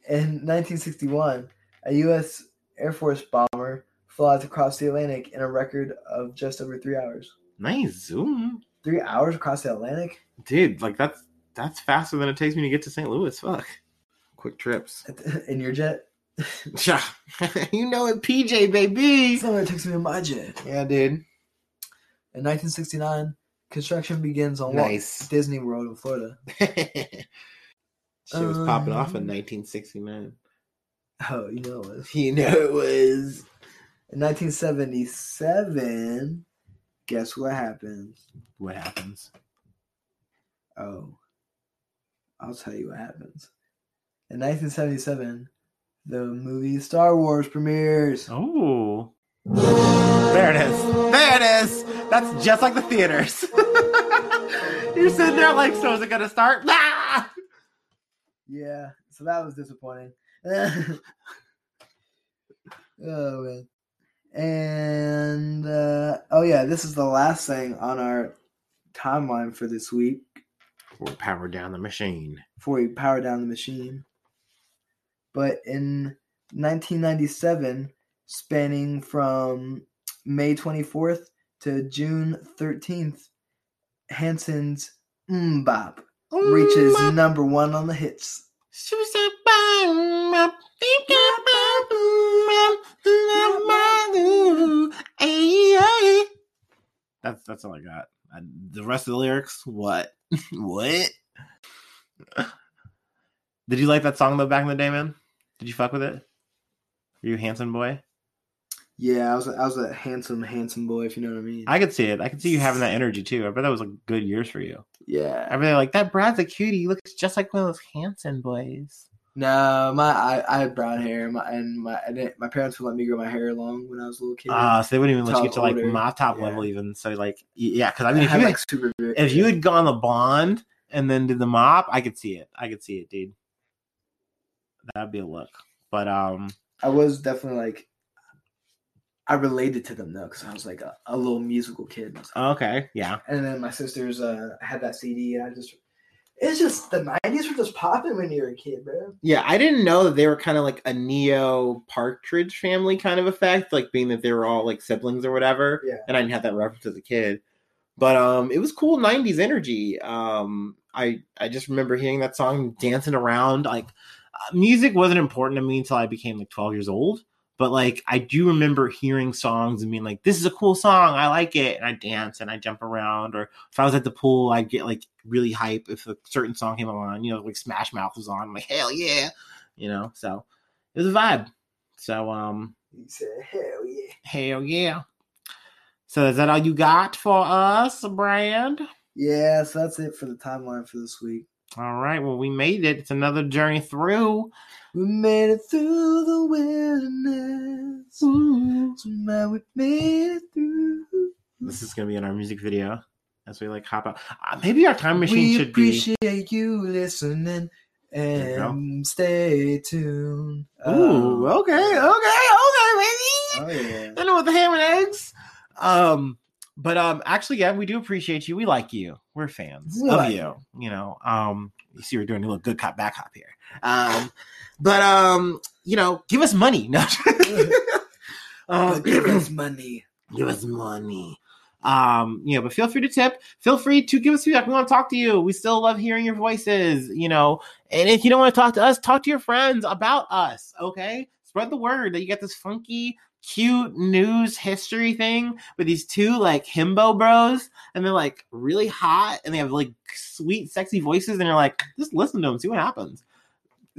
In 1961, a U.S. Air Force bomber flies across the Atlantic in a record of just over three hours. nice zoom, Three hours across the Atlantic? dude. Like that's that's faster than it takes me to get to St. Louis. Fuck. Quick trips. In your jet? Yeah. you know it, PJ baby. That's what it takes me in my jet. Yeah, dude. In 1969, construction begins on Walt Disney World in Florida. Shit was popping off in Um, 1969. Oh, you know it was. You know it was. In 1977, guess what happens? What happens? Oh, I'll tell you what happens. In 1977, the movie Star Wars premieres. Oh. There it is. There it is. That's just like the theaters. You're sitting there like, so is it gonna start? Ah! Yeah, so that was disappointing. oh man. And uh, oh yeah, this is the last thing on our timeline for this week Or power down the machine. before we power down the machine. But in 1997, spanning from May 24th to June 13th, Hanson's MMMBop reaches number one on the hits. That's that's all I got. I, the rest of the lyrics, what? what? Did you like that song though back in the day, man? Did you fuck with it? Were you a handsome boy? Yeah, I was I was a handsome, handsome boy, if you know what I mean. I could see it. I could see you having that energy too. I bet that was like good years for you. yeah. I really like that. Brad's a cutie. He looks just like one of those handsome boys. No, my I, I had brown hair, my and my I my parents would let me grow my hair long when I was a little kid. Ah, so they wouldn't even let you get to like older. my top Yeah. level even. So like, yeah, because I I mean, if had you like super. if you had gone the blonde and then did the mop, I could see it. I could see it, dude. That'd be a look. But um, I was definitely like, I related to them though because I was like a, a little musical kid. okay, yeah. And then my sisters uh, had that CD, and I just, it's just the '90s were just popping when you were a kid, bro. Yeah, I didn't know that they were kind of like a Neo Partridge family kind of effect, like being that they were all like siblings or whatever. Yeah. And I didn't have that reference as a kid. But um it was cool 90s energy. Um I I just remember hearing that song dancing around like uh, music wasn't important to me until I became like 12 years old. But like I do remember hearing songs and being like, "This is a cool song. I like it," and I dance and I jump around. Or if I was at the pool, I'd get like really hype if a certain song came on. You know, like Smash Mouth was on. I'm like, hell yeah, you know. So it was a vibe. So um, You said, "Hell yeah." hell yeah. So is that all you got for us, Brad? Yeah, so that's it for the timeline for this week. All right. Well, we made it. It's another journey through. We made it through the wilderness. Somehow we made it through. This is gonna be in our music video as we like hop out. Uh, maybe our time machine we should be. We appreciate you listening you and stay tuned. Ooh, Um, okay, okay, okay, baby. Oh yeah. I know with the ham and eggs. Um, but um, actually, yeah, we do appreciate you. We like you. We're fans We of like you. You know, um, you see, we're doing a little good cop, bad cop here. Um, but um, you know, give us money. No, um, Give us money. give us money. Um, you know, but feel free to tip. Feel free to give us feedback. We want to talk to you. We still love hearing your voices, you know. And if you don't want to talk to us, talk to your friends about us, okay? Spread the word that you got this funky, cute news history thing with these two like himbo bros, and they're like really hot and they have like sweet, sexy voices, and you're like, just listen to them, see what happens.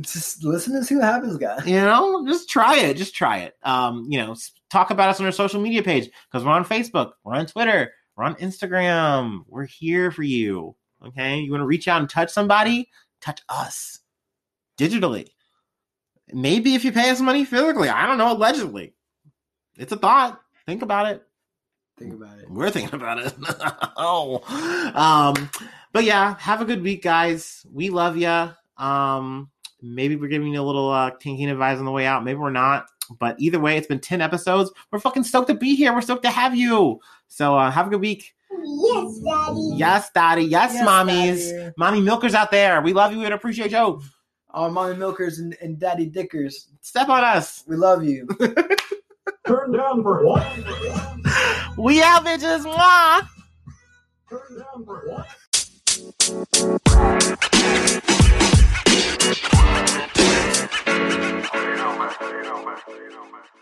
Just listen and see what happens, guys. you know? Just try it. Just try it. Um you know talk about us on our social media page because we're on facebook we're on twitter we're on instagram. We're here for you okay? You want to reach out and touch somebody? Touch us. Digitally. Maybe if you pay us money physically. I don't know allegedly it's a thought think about it Think about it. we're thinking about it. oh, um, but yeah, have a good week, guys. We love you. Um, maybe we're giving you a little uh, kinking advice on the way out. Maybe we're not. but either way, it's been 10 episodes. We're fucking stoked to be here. We're stoked to have you. So uh, have a good week. Yes, Daddy. Yes, daddy. Yes, Yes, mommies. Daddy. Mommy milkers out there. We love you and appreciate you. Our mommy milkers and, and daddy dickers. Step on us. We love you. Turn down for what? We out, bitches. Mwah. Turn down for what? You know, man. You know, man. You know, man.